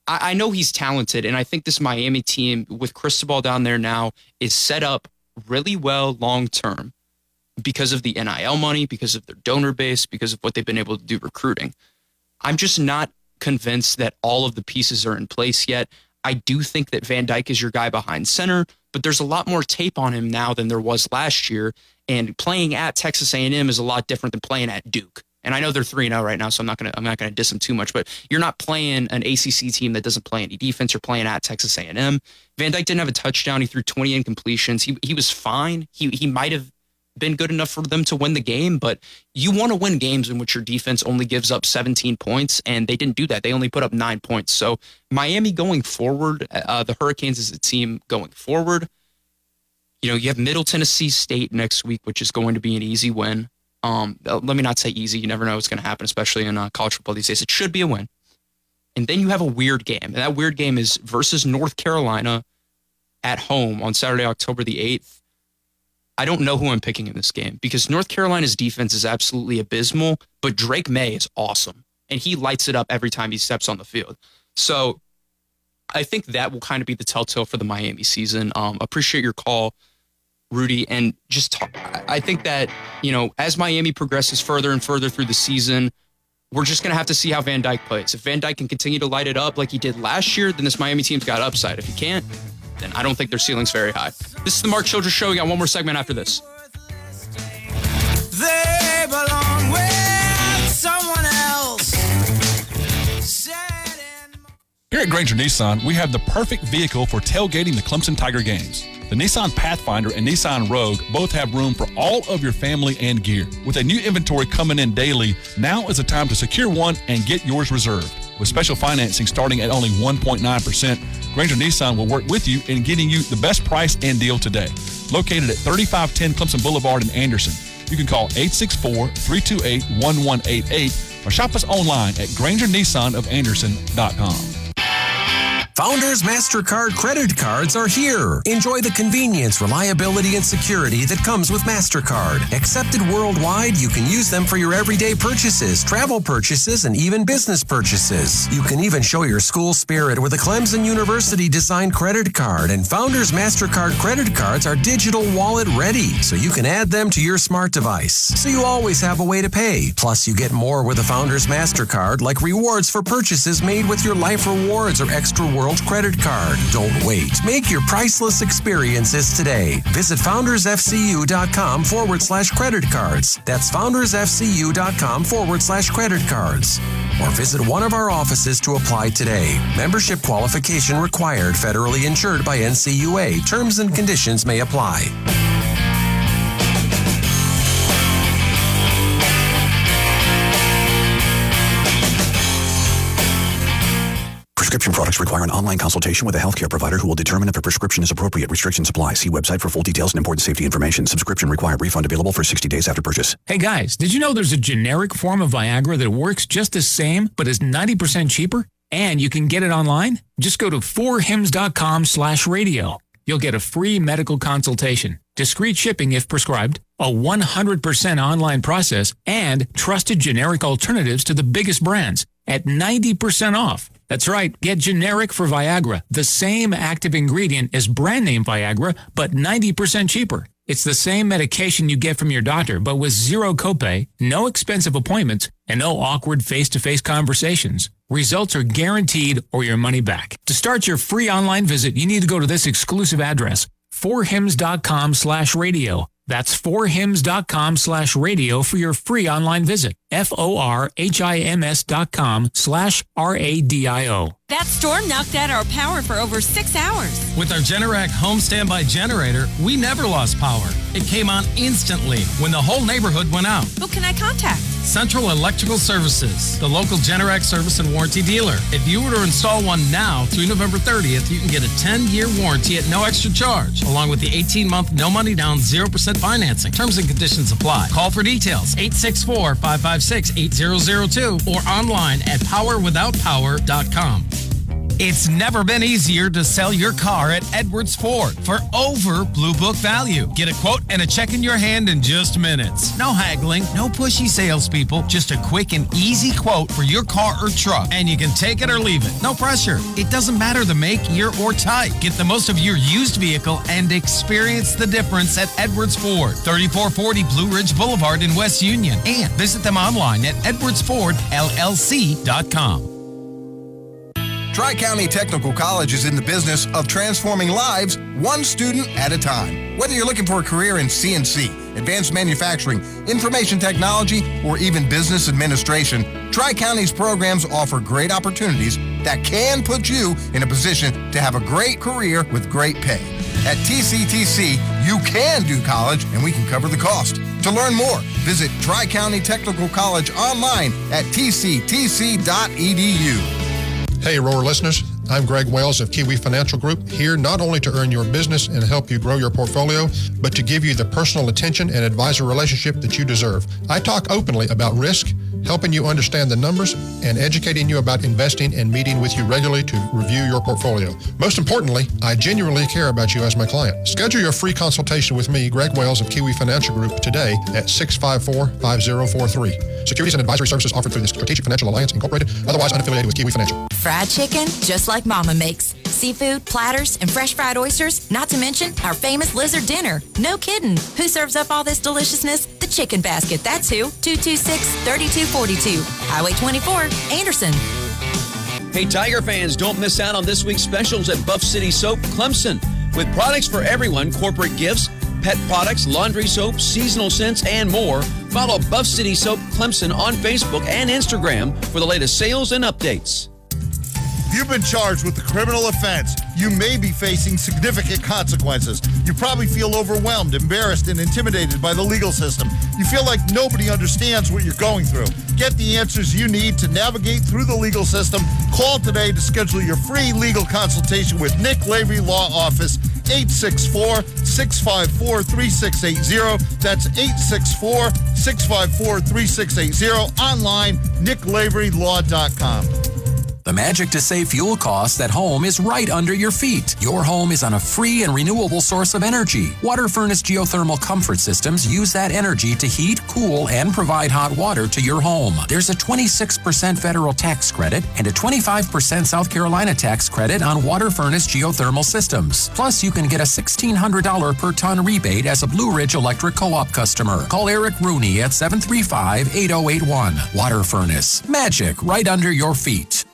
I, I know he's talented, and I think this Miami team with Cristobal down there now is set up really well long term because of the NIL money, because of their donor base, because of what they've been able to do recruiting. I'm just not convinced that all of the pieces are in place yet. I do think that Van Dyke is your guy behind center, but there's a lot more tape on him now than there was last year. And playing at Texas A&M is a lot different than playing at Duke. And I know they're three zero right now, so I'm not gonna I'm not gonna diss them too much. But you're not playing an ACC team that doesn't play any defense. You're playing at Texas A&M. Van Dyke didn't have a touchdown. He threw 20 incompletions. He he was fine. He he might have been good enough for them to win the game, but you want to win games in which your defense only gives up 17 points, and they didn't do that. They only put up nine points. So Miami going forward, uh, the Hurricanes as a team going forward. You know, you have Middle Tennessee State next week, which is going to be an easy win. Um, uh, let me not say easy. You never know what's going to happen, especially in uh, college football these days. It should be a win. And then you have a weird game, and that weird game is versus North Carolina at home on Saturday, October the 8th. I don't know who I'm picking in this game because North Carolina's defense is absolutely abysmal, but Drake Maye is awesome and he lights it up every time he steps on the field. So I think that will kind of be the telltale for the Miami season. Um, appreciate your call, Rudy, and just talk, I- I think that you know as Miami progresses further and further through the season, we're just gonna have to see how Van Dyke plays. If Van Dyke can continue to light it up like he did last year, then this Miami team's got upside. If he can't, then I don't think their ceiling's very high. This is the Mark Childress Show. We got one more segment after this. They belong with someone else. Here at Granger Nissan, we have the perfect vehicle for tailgating the Clemson Tiger games. The Nissan Pathfinder and Nissan Rogue both have room for all of your family and gear. With a new inventory coming in daily, now is the time to secure one and get yours reserved. With special financing starting at only 1.9%, Granger Nissan will work with you in getting you the best price and deal today. Located at 3510 Clemson Boulevard in Anderson. You can call 864-328-1188 or shop us online at GrangerNissanOfAnderson.com. Founders MasterCard credit cards are here. Enjoy the convenience, reliability, and security that comes with MasterCard. Accepted worldwide, you can use them for your everyday purchases, travel purchases, and even business purchases. You can even show your school spirit with a Clemson University designed credit card. And Founders MasterCard credit cards are digital wallet ready, so you can add them to your smart device. So you always have a way to pay. Plus, you get more with a Founders MasterCard, like rewards for purchases made with your Life Rewards or Extra World credit card. Don't wait. Make your priceless experiences today. Visit foundersfcu.com forward slash credit cards. That's foundersfcu.com forward slash credit cards. Or visit one of our offices to apply today. Membership qualification required, federally insured by NCUA. Terms and conditions may apply. Prescription products require an online consultation with a healthcare provider who will determine if a prescription is appropriate. Restrictions apply. See website for full details and important safety information. Subscription required. Refund available for 60 days after purchase. Hey guys, did you know there's a generic form of Viagra that works just the same but is 90% cheaper? And you can get it online? Just go to forhims.com slash radio. You'll get a free medical consultation, discreet shipping if prescribed, a 100% online process, and trusted generic alternatives to the biggest brands at 90% off. That's right, get generic for Viagra, the same active ingredient as brand name Viagra, but 90% cheaper. It's the same medication you get from your doctor, but with zero copay, no expensive appointments, and no awkward face-to-face conversations. Results are guaranteed or your money back. To start your free online visit, you need to go to this exclusive address, forhims.com slash radio. That's forhims.com slash radio for your free online visit. F-O-R-H-I-M-S dot com slash R-A-D-I-O. That storm knocked out our power for over six hours. With our Generac home standby generator, we never lost power. It came on instantly when the whole neighborhood went out. Who can I contact? Central Electrical Services, the local Generac service and warranty dealer. If you were to install one now through November 30th, you can get a 10 year warranty at no extra charge, along with the 18 month no money down 0% financing. Terms and conditions apply. Call for details 864 556 8002 or online at powerwithoutpower.com. It's never been easier to sell your car at Edwards Ford for over Blue Book value. Get a quote and a check in your hand in just minutes. No haggling, no pushy salespeople, just a quick and easy quote for your car or truck, and you can take it or leave it. No pressure. It doesn't matter the make, year, or type. Get the most of your used vehicle and experience the difference at Edwards Ford, 3440 Blue Ridge Boulevard in West Union, and visit them online at edwardsfordllc.com. Tri County Technical College is in the business of transforming lives one student at a time. Whether you're looking for a career in CNC, advanced manufacturing, information technology, or even business administration, Tri County's programs offer great opportunities that can put you in a position to have a great career with great pay. At TCTC, you can do college and we can cover the cost. To learn more, visit Tri County Technical College online at tctc.edu. Hey, Roar listeners. I'm Greg Wells of Keowee Financial Group, here not only to earn your business and help you grow your portfolio, but to give you the personal attention and advisor relationship that you deserve. I talk openly about risk, helping you understand the numbers, and educating you about investing and meeting with you regularly to review your portfolio. Most importantly, I genuinely care about you as my client. Schedule your free consultation with me, Greg Wales of Keowee Financial Group, today at 654-5043. Securities and advisory services offered through the Strategic Financial Alliance Incorporated, otherwise unaffiliated with Keowee Financial. Fried chicken, just like Mama makes. Seafood, platters, and fresh fried oysters, not to mention our famous lizard dinner. No kidding. Who serves up all this deliciousness? The Chicken Basket. That's who. 226-3242. Highway 24, Anderson. Hey, Tiger fans, don't miss out on this week's specials at Buff City Soap Clemson. With products for everyone, corporate gifts, pet products, laundry soap, seasonal scents, and more, follow Buff City Soap Clemson on Facebook and Instagram for the latest sales and updates. If you've been charged with a criminal offense, you may be facing significant consequences. You probably feel overwhelmed, embarrassed, and intimidated by the legal system. You feel like nobody understands what you're going through. Get the answers you need to navigate through the legal system. Call today to schedule your free legal consultation with Nick Lavery Law Office. 864 654 3680. That's 864 654 3680. Online, nicklaverylaw.com. The magic to save fuel costs at home is right under your feet. Your home is on a free and renewable source of energy. Water furnace geothermal comfort systems use that energy to heat, cool, and provide hot water to your home. There's a 26% federal tax credit and a 25% South Carolina tax credit on water furnace geothermal systems. Plus, you can get a $1,600 per ton rebate as a Blue Ridge Electric Co-op customer. Call Eric Rooney at 735-8081. Water furnace. Magic right under your feet.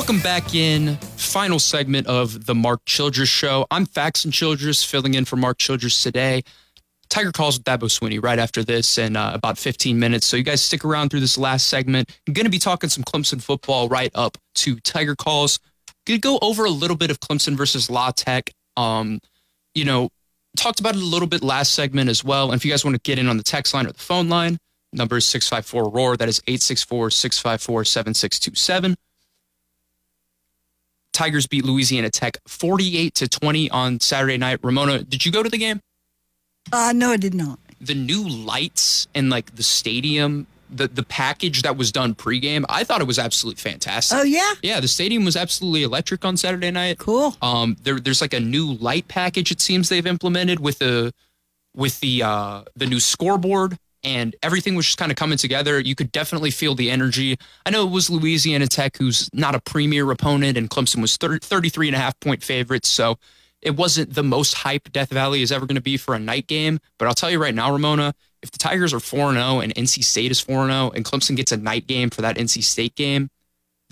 Welcome back in. Final segment of the Mark Childress Show. I'm Faxon Childress, filling in for Mark Childress today. Tiger calls with Dabo Swinney right after this in uh, about 15 minutes. So you guys stick around through this last segment. I'm going to be talking some Clemson football right up to Tiger calls. Going to go over a little bit of Clemson versus La Tech. Um, you know, talked about it a little bit last segment as well. And if you guys want to get in on the text line or the phone line, number is 654 ROAR. That is 864 654 7627. Tigers beat Louisiana Tech 48 to 20 on Saturday night. Ramona, did you go to the game? Uh, no, I did not. The new lights and like the stadium, the the package that was done pregame, I thought it was absolutely fantastic. Oh yeah, yeah. The stadium was absolutely electric on Saturday night. Cool. Um, there there's like a new light package. It seems they've implemented with the with the uh the new scoreboard and everything was just kind of coming together. You could definitely feel the energy. I know it was Louisiana Tech, who's not a premier opponent, and Clemson was 30, 33 and a half point favorites. So it wasn't the most hype Death Valley is ever going to be for a night game. But I'll tell you right now, Ramona, if the Tigers are 4 0 and oh NC State is 4 0 and Clemson gets a night game for that NC State game,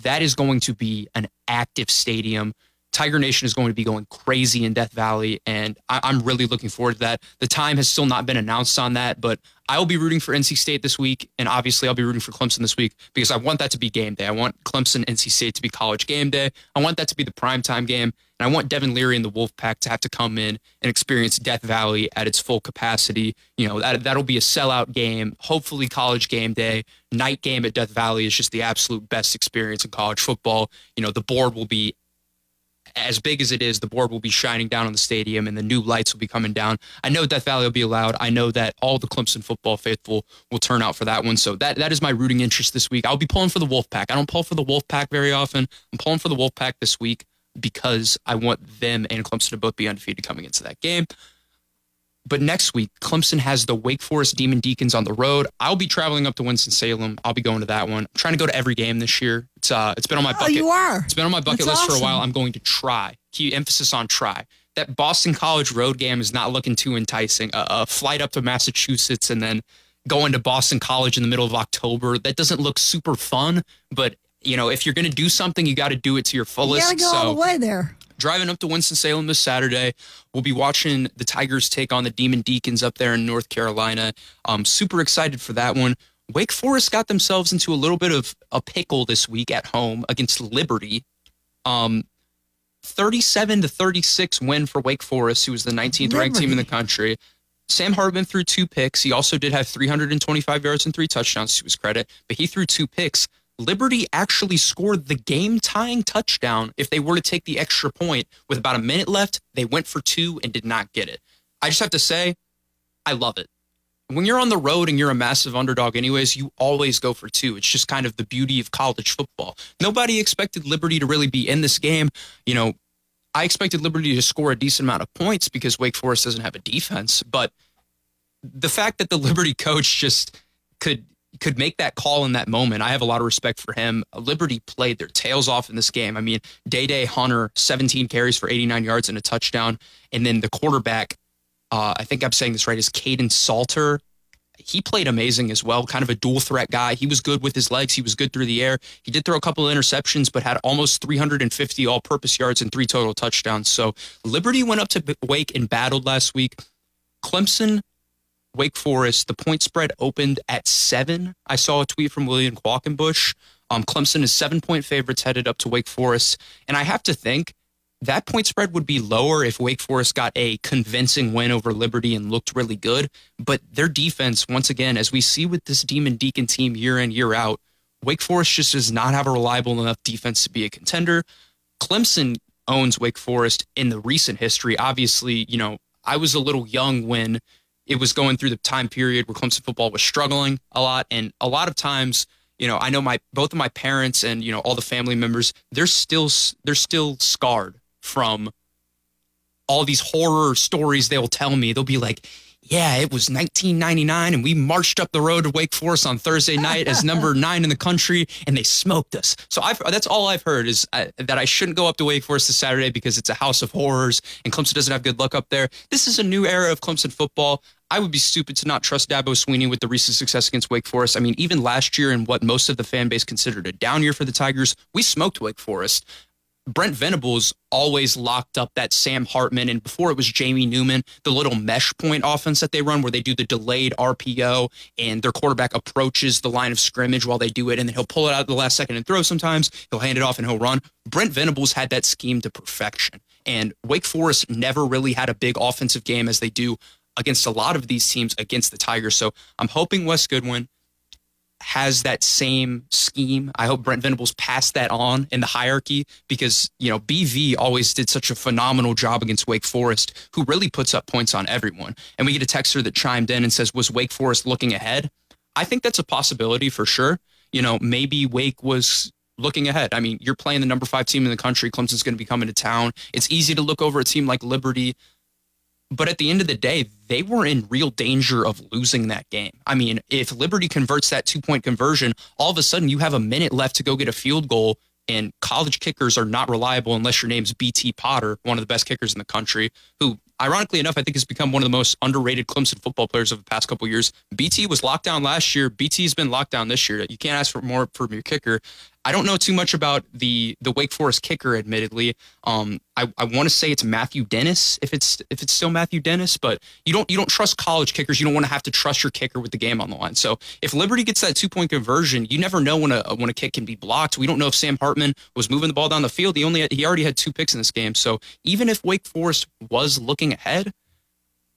that is going to be an active stadium. Tiger Nation is going to be going crazy in Death Valley, and I- am really looking forward to that. The time has still not been announced on that, but I will be rooting for NC State this week, and obviously I'll be rooting for Clemson this week because I want that to be game day. I want Clemson NC State to be college game day. I want that to be the primetime game, and I want Devin Leary and the Wolfpack to have to come in and experience Death Valley at its full capacity. You know that that'll be a sellout game. Hopefully, college game day, night game at Death Valley is just the absolute best experience in college football. You know the board will be as big as it is, the board will be shining down on the stadium and the new lights will be coming down. I know Death Valley will be allowed. I know that all the Clemson football faithful will turn out for that one. So that that is my rooting interest this week. I'll be pulling for the Wolfpack. I don't pull for the Wolfpack very often. I'm pulling for the Wolfpack this week because I want them and Clemson to both be undefeated coming into that game. But next week, Clemson has the Wake Forest Demon Deacons on the road. I'll be traveling up to Winston Salem. I'll be going to that one. I'm trying to go to every game this year. It's uh, it's been on my bucket. Oh, bucket. you are? It's been on my bucket That's list for a while. I'm going to try. Key emphasis on try. That Boston College road game is not looking too enticing. A, a flight up to Massachusetts and then going to Boston College in the middle of October. That doesn't look super fun. But you know, if you're going to do something, you got to do it to your fullest. You fullest. gotta go so all the way there. Driving up to Winston-Salem this Saturday. We'll be watching the Tigers take on the Demon Deacons up there in North Carolina. I'm super excited for that one. Wake Forest got themselves into a little bit of a pickle this week at home against Liberty. Um, 37 to 36 win for Wake Forest, who was the 19th ranked team in the country. Sam Hartman threw two picks. He also did have 325 yards and three touchdowns to his credit, but he threw two picks. Liberty actually scored the game tying touchdown. If they were to take the extra point with about a minute left, they went for two and did not get it. I just have to say, I love it. When you're on the road and you're a massive underdog, anyways, you always go for two. It's just kind of the beauty of college football. Nobody expected Liberty to really be in this game. You know, I expected Liberty to score a decent amount of points because Wake Forest doesn't have a defense, but the fact that the Liberty coach just could could make that call in that moment, I have a lot of respect for him. Liberty played their tails off in this game. I mean, Dae Dae Hunter, 17 carries for 89 yards and a touchdown, and then the quarterback, uh, I think I'm saying this right, is Kaidon Salter. he played amazing as well. Kind of a dual threat guy. He was good with his legs. He was good through the air. He did throw a couple of interceptions, but had almost 350 all purpose yards and three total touchdowns. So Liberty went up to Wake and battled last week. Clemson, Wake Forest, the point spread opened at seven. I saw a tweet from William Quackenbush. Um, Clemson is seven point favorites headed up to Wake Forest. And I have to think that point spread would be lower if Wake Forest got a convincing win over Liberty and looked really good. But their defense, once again, as we see with this Demon Deacon team year in, year out, Wake Forest just does not have a reliable enough defense to be a contender. Clemson owns Wake Forest in the recent history. Obviously, you know, I was a little young when it was going through the time period where Clemson football was struggling a lot. And a lot of times, you know, I know my both of my parents and, you know, all the family members, they're still they're still scarred from all these horror stories they'll tell me. They'll be like, yeah, it was 1999 and we marched up the road to Wake Forest on Thursday night as number nine in the country and they smoked us. So I've, that's all I've heard is uh, that I shouldn't go up to Wake Forest this Saturday because it's a house of horrors and Clemson doesn't have good luck up there. This is a new era of Clemson football. I would be stupid to not trust Dabo Swinney with the recent success against Wake Forest. I mean, even last year in what most of the fan base considered a down year for the Tigers, we smoked Wake Forest. Brent Venables always locked up that Sam Hartman, and before it was Jamie Newman, the little mesh point offense that they run where they do the delayed RPO and their quarterback approaches the line of scrimmage while they do it, and then he'll pull it out at the last second and throw sometimes. He'll hand it off and he'll run. Brent Venables had that scheme to perfection. And Wake Forest never really had a big offensive game as they do against a lot of these teams against the Tigers. So I'm hoping Wes Goodwin has that same scheme. I hope Brent Venables passed that on in the hierarchy because, you know, BV always did such a phenomenal job against Wake Forest, who really puts up points on everyone. And we get a texter that chimed in and says, Was Wake Forest looking ahead? I think that's a possibility for sure. You know, maybe Wake was looking ahead. I mean, you're playing the number five team in the country. Clemson's going to be coming to town. It's easy to look over a team like Liberty but at the end of the day, they were in real danger of losing that game. I mean, if Liberty converts that two point conversion, all of a sudden you have a minute left to go get a field goal. And college kickers are not reliable unless your name's BT Potter, one of the best kickers in the country, who ironically enough, I think has become one of the most underrated Clemson football players of the past couple years. BT was locked down last year. BT's been locked down this year. You can't ask for more from your kicker. I don't know too much about the the Wake Forest kicker, admittedly. Um, I, I want to say it's Matthew Dennis, if it's if it's still Matthew Dennis, but you don't you don't trust college kickers. You don't want to have to trust your kicker with the game on the line. So if Liberty gets that two point conversion, you never know when a when a kick can be blocked. We don't know if Sam Hartman was moving the ball down the field. He only he already had two picks in this game. So even if Wake Forest was looking ahead,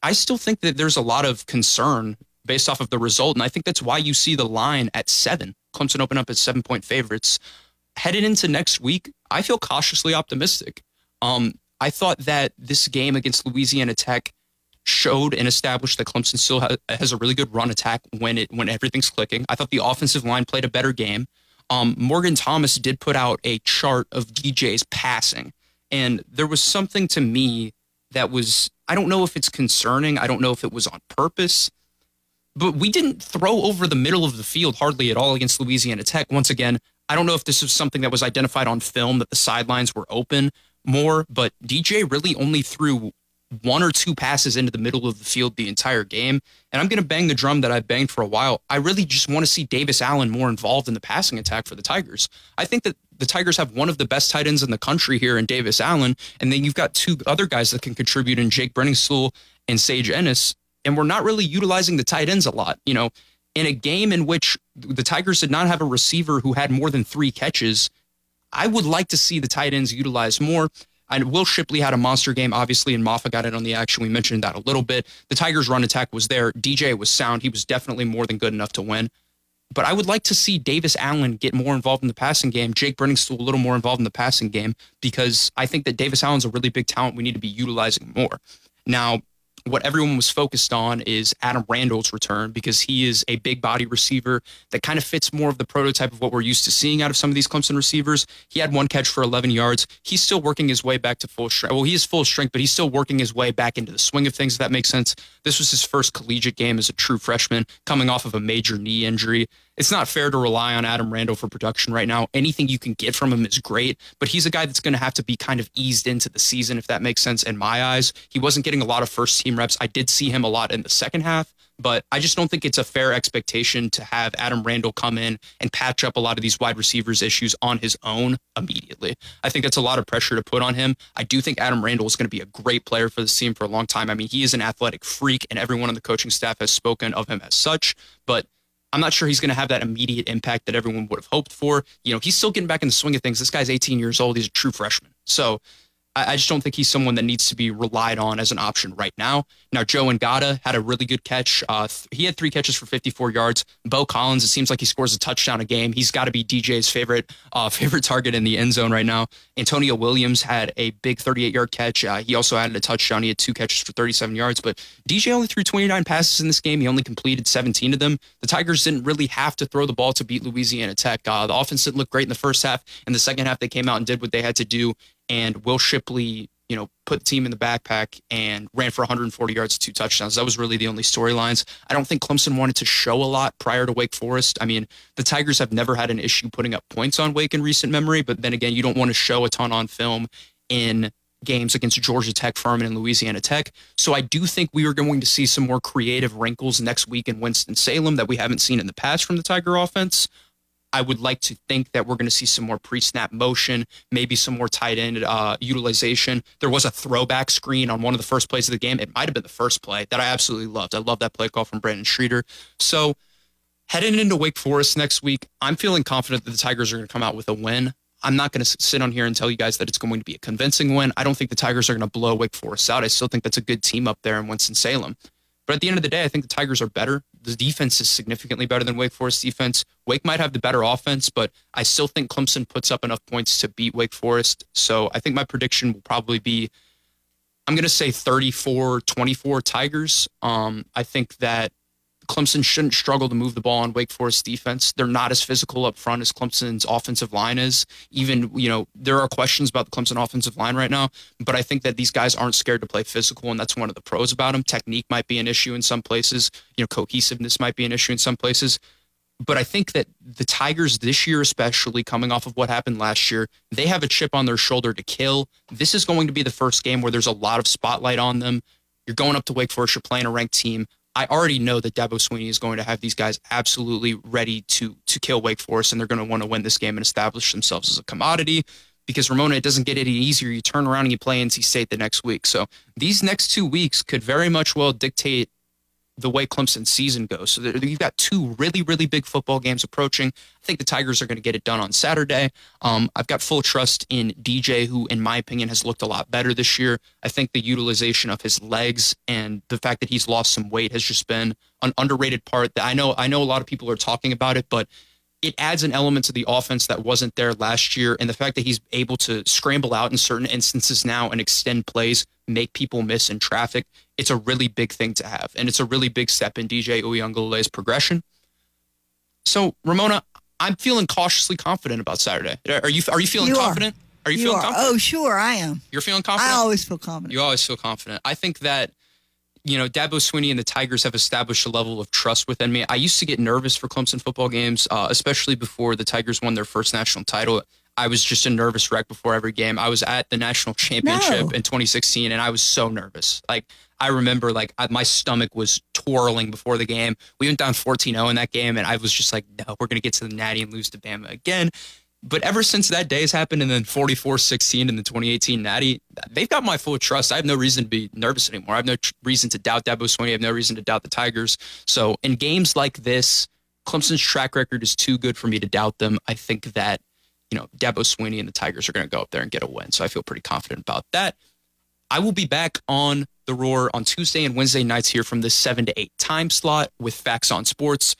I still think that there's a lot of concern based off of the result. And I think that's why you see the line at seven. Clemson open up as seven point favorites. Headed into next week, I feel cautiously optimistic. Um, I thought that this game against Louisiana Tech showed and established that Clemson still ha- has a really good run attack when it when everything's clicking. I thought the offensive line played a better game. Um, Morgan Thomas did put out a chart of DJ's passing, and there was something to me that was I don't know if it's concerning. I don't know if it was on purpose but we didn't throw over the middle of the field hardly at all against Louisiana Tech. Once again, I don't know if this was something that was identified on film that the sidelines were open more, but DJ really only threw one or two passes into the middle of the field the entire game. And I'm going to bang the drum that I've banged for a while. I really just want to see Davis Allen more involved in the passing attack for the Tigers. I think that the Tigers have one of the best tight ends in the country here in Davis Allen. And then you've got two other guys that can contribute in Jake Briningstool and Sage Ennis and we're not really utilizing the tight ends a lot. You know, in a game in which the Tigers did not have a receiver who had more than three catches, I would like to see the tight ends utilized more. And Will Shipley had a monster game, obviously, and Mafah got it on the action. We mentioned that a little bit. The Tigers' run attack was there. DJ was sound. He was definitely more than good enough to win. But I would like to see Davis Allen get more involved in the passing game. Jake Briningstool a little more involved in the passing game because I think that Davis Allen's a really big talent we need to be utilizing more. Now, what everyone was focused on is Adam Randall's return because he is a big body receiver that kind of fits more of the prototype of what we're used to seeing out of some of these Clemson receivers. He had one catch for 11 yards. He's still working his way back to full strength. Well, he is full strength, but he's still working his way back into the swing of things, if that makes sense. This was his first collegiate game as a true freshman coming off of a major knee injury it's not fair to rely on Adam Randall for production right now. Anything you can get from him is great, but he's a guy that's going to have to be kind of eased into the season, if that makes sense in my eyes. He wasn't getting a lot of first team reps. I did see him a lot in the second half, But I just don't think it's a fair expectation to have Adam Randall come in and patch up a lot of these wide receivers issues on his own immediately. I think that's a lot of pressure to put on him. I do think Adam Randall is going to be a great player for this team for a long time. I mean, he is an athletic freak, and everyone on the coaching staff has spoken of him as such. But I'm not sure he's going to have that immediate impact that everyone would have hoped for. You know, he's still getting back in the swing of things. This guy's 18 years old. He's a true freshman. So I, I just don't think he's someone that needs to be relied on as an option right now. Now, Joe Ngata had a really good catch. Uh, th- he had three catches for 54 yards. Beaux Collins, it seems like he scores a touchdown a game. He's got to be DJ's favorite uh, favorite target in the end zone right now. Antonio Williams had a big 38 yard catch. Uh, he also added a touchdown. He had two catches for 37 yards, but DJ only threw 29 passes in this game. He only completed 17 of them. The Tigers didn't really have to throw the ball to beat Louisiana Tech. Uh, the offense didn't look great in the first half. In the second half, they came out and did what they had to do. And Will Shipley you know, put the team in the backpack and ran for 140 yards, two touchdowns. That was really the only storylines. I don't think Clemson wanted to show a lot prior to Wake Forest. I mean, the Tigers have never had an issue putting up points on Wake in recent memory, but then again, you don't want to show a ton on film in games against Georgia Tech, Furman, and Louisiana Tech. So I do think we are going to see some more creative wrinkles next week in Winston-Salem that we haven't seen in the past from the Tiger offense. I would like to think that we're going to see some more pre-snap motion, maybe some more tight end uh, utilization. There was a throwback screen on one of the first plays of the game. It might have been the first play that I absolutely loved. I love that play call from Brandon Streeter. So heading into Wake Forest next week, I'm feeling confident that the Tigers are going to come out with a win. I'm not going to sit on here and tell you guys that it's going to be a convincing win. I don't think the Tigers are going to blow Wake Forest out. I still think that's a good team up there in Winston-Salem. But at the end of the day, I think the Tigers are better. The defense is significantly better than Wake Forest defense. Wake might have the better offense, but I still think Clemson puts up enough points to beat Wake Forest. So I think my prediction will probably be I'm going to say 34 24 Tigers. Um, I think that Clemson shouldn't struggle to move the ball on Wake Forest defense. They're not as physical up front as Clemson's offensive line is. Even, you know, there are questions about the Clemson offensive line right now, but I think that these guys aren't scared to play physical, and that's one of the pros about them. Technique might be an issue in some places, you know, cohesiveness might be an issue in some places. But I think that the Tigers this year, especially coming off of what happened last year, they have a chip on their shoulder to kill. This is going to be the first game where there's a lot of spotlight on them. You're going up to Wake Forest, you're playing a ranked team. I already know that Dabo Swinney is going to have these guys absolutely ready to to kill Wake Forest, and they're going to want to win this game and establish themselves as a commodity. Because Ramona, it doesn't get any easier. You turn around and you play NC State the next week. So these next two weeks could very much well dictate the way Clemson season goes. So you've got two really, really big football games approaching. I think the Tigers are going to get it done on Saturday. Um, I've got full trust in DJ, who, in my opinion, has looked a lot better this year. I think the utilization of his legs and the fact that he's lost some weight has just been an underrated part. That I know, I know a lot of people are talking about it, but it adds an element to the offense that wasn't there last year. And the fact that he's able to scramble out in certain instances now and extend plays, make people miss in traffic, it's a really big thing to have. And it's a really big step in DJ Uiagalelei's progression. So, Ramona, I'm feeling cautiously confident about Saturday. Are you are you feeling You are. confident? Are you, You feeling are. confident? Oh, sure, I am. You're feeling confident? I always feel confident. You always feel confident. I think that, you know, Dabo Swinney and the Tigers have established a level of trust within me. I used to get nervous for Clemson football games, uh, especially before the Tigers won their first national title. I was just a nervous wreck before every game. I was at the national championship No. in 2016, and I was so nervous. Like I remember, like I, my stomach was twirling before the game. We went down 14-0 in that game, and I was just like, "No, we're gonna get to the Natty and lose to Bama again." But ever since that day has happened, and then 44-16 in the 2018 Natty, they've got my full trust. I have no reason to be nervous anymore. I have no tr- reason to doubt Dabo Swinney. I have no reason to doubt the Tigers. So in games like this, Clemson's track record is too good for me to doubt them. I think that you know Dabo Swinney and the Tigers are going to go up there and get a win. So I feel pretty confident about that. I will be back on the Roar on Tuesday and Wednesday nights here from this seven to eight time slot with Facts on Sports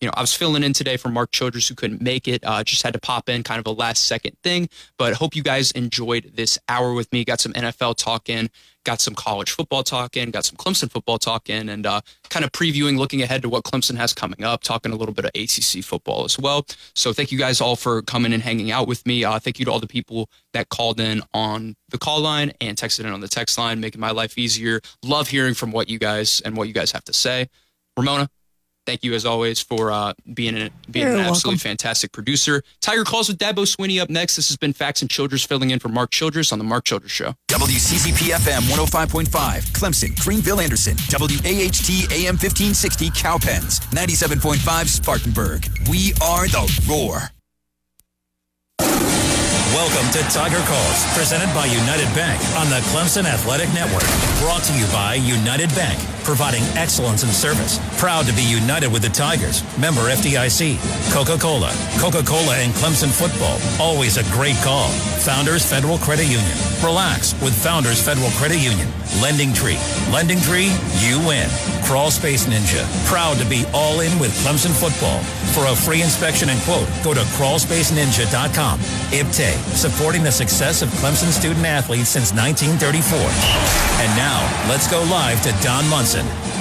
you know, I was filling in today for Mark Childress who couldn't make it. Uh, just had to pop in, kind of a last second thing. But hope you guys enjoyed this hour with me. Got some NFL talk in, got some college football talk in, got some Clemson football talk in, and uh, kind of previewing, looking ahead to what Clemson has coming up, talking a little bit of ACC football as well. So thank you guys all for coming and hanging out with me. Uh, thank you to all the people that called in on the call line and texted in on the text line, making my life easier. Love hearing from what you guys and what you guys have to say. Ramona, Thank you, as always, for uh, being, a, being You're an absolutely welcome. fantastic producer. Tiger Calls with Dabo Swinney up next. This has been Faxon Childress filling in for Mark Childress on The Mark Childress Show. WCCP FM 105.5, Clemson, Greenville, Anderson, WAHT AM 1560, Cowpens, 97.5, Spartanburg. We are the roar. Welcome to Tiger Calls, presented by United Bank on the Clemson Athletic Network. Brought to you by United Bank, providing excellence in service. Proud to be united with the Tigers. Member FDIC. Coca-Cola. Coca-Cola and Clemson football. Always a great call. Founders Federal Credit Union. Relax with Founders Federal Credit Union. Lending Tree. Lending Tree, you win. Crawl Space Ninja. Proud to be all in with Clemson football. For a free inspection and quote, go to crawlspaceninja.com. IPTAY, supporting the success of Clemson student athletes since 1934. And now, let's go live to Don Munson.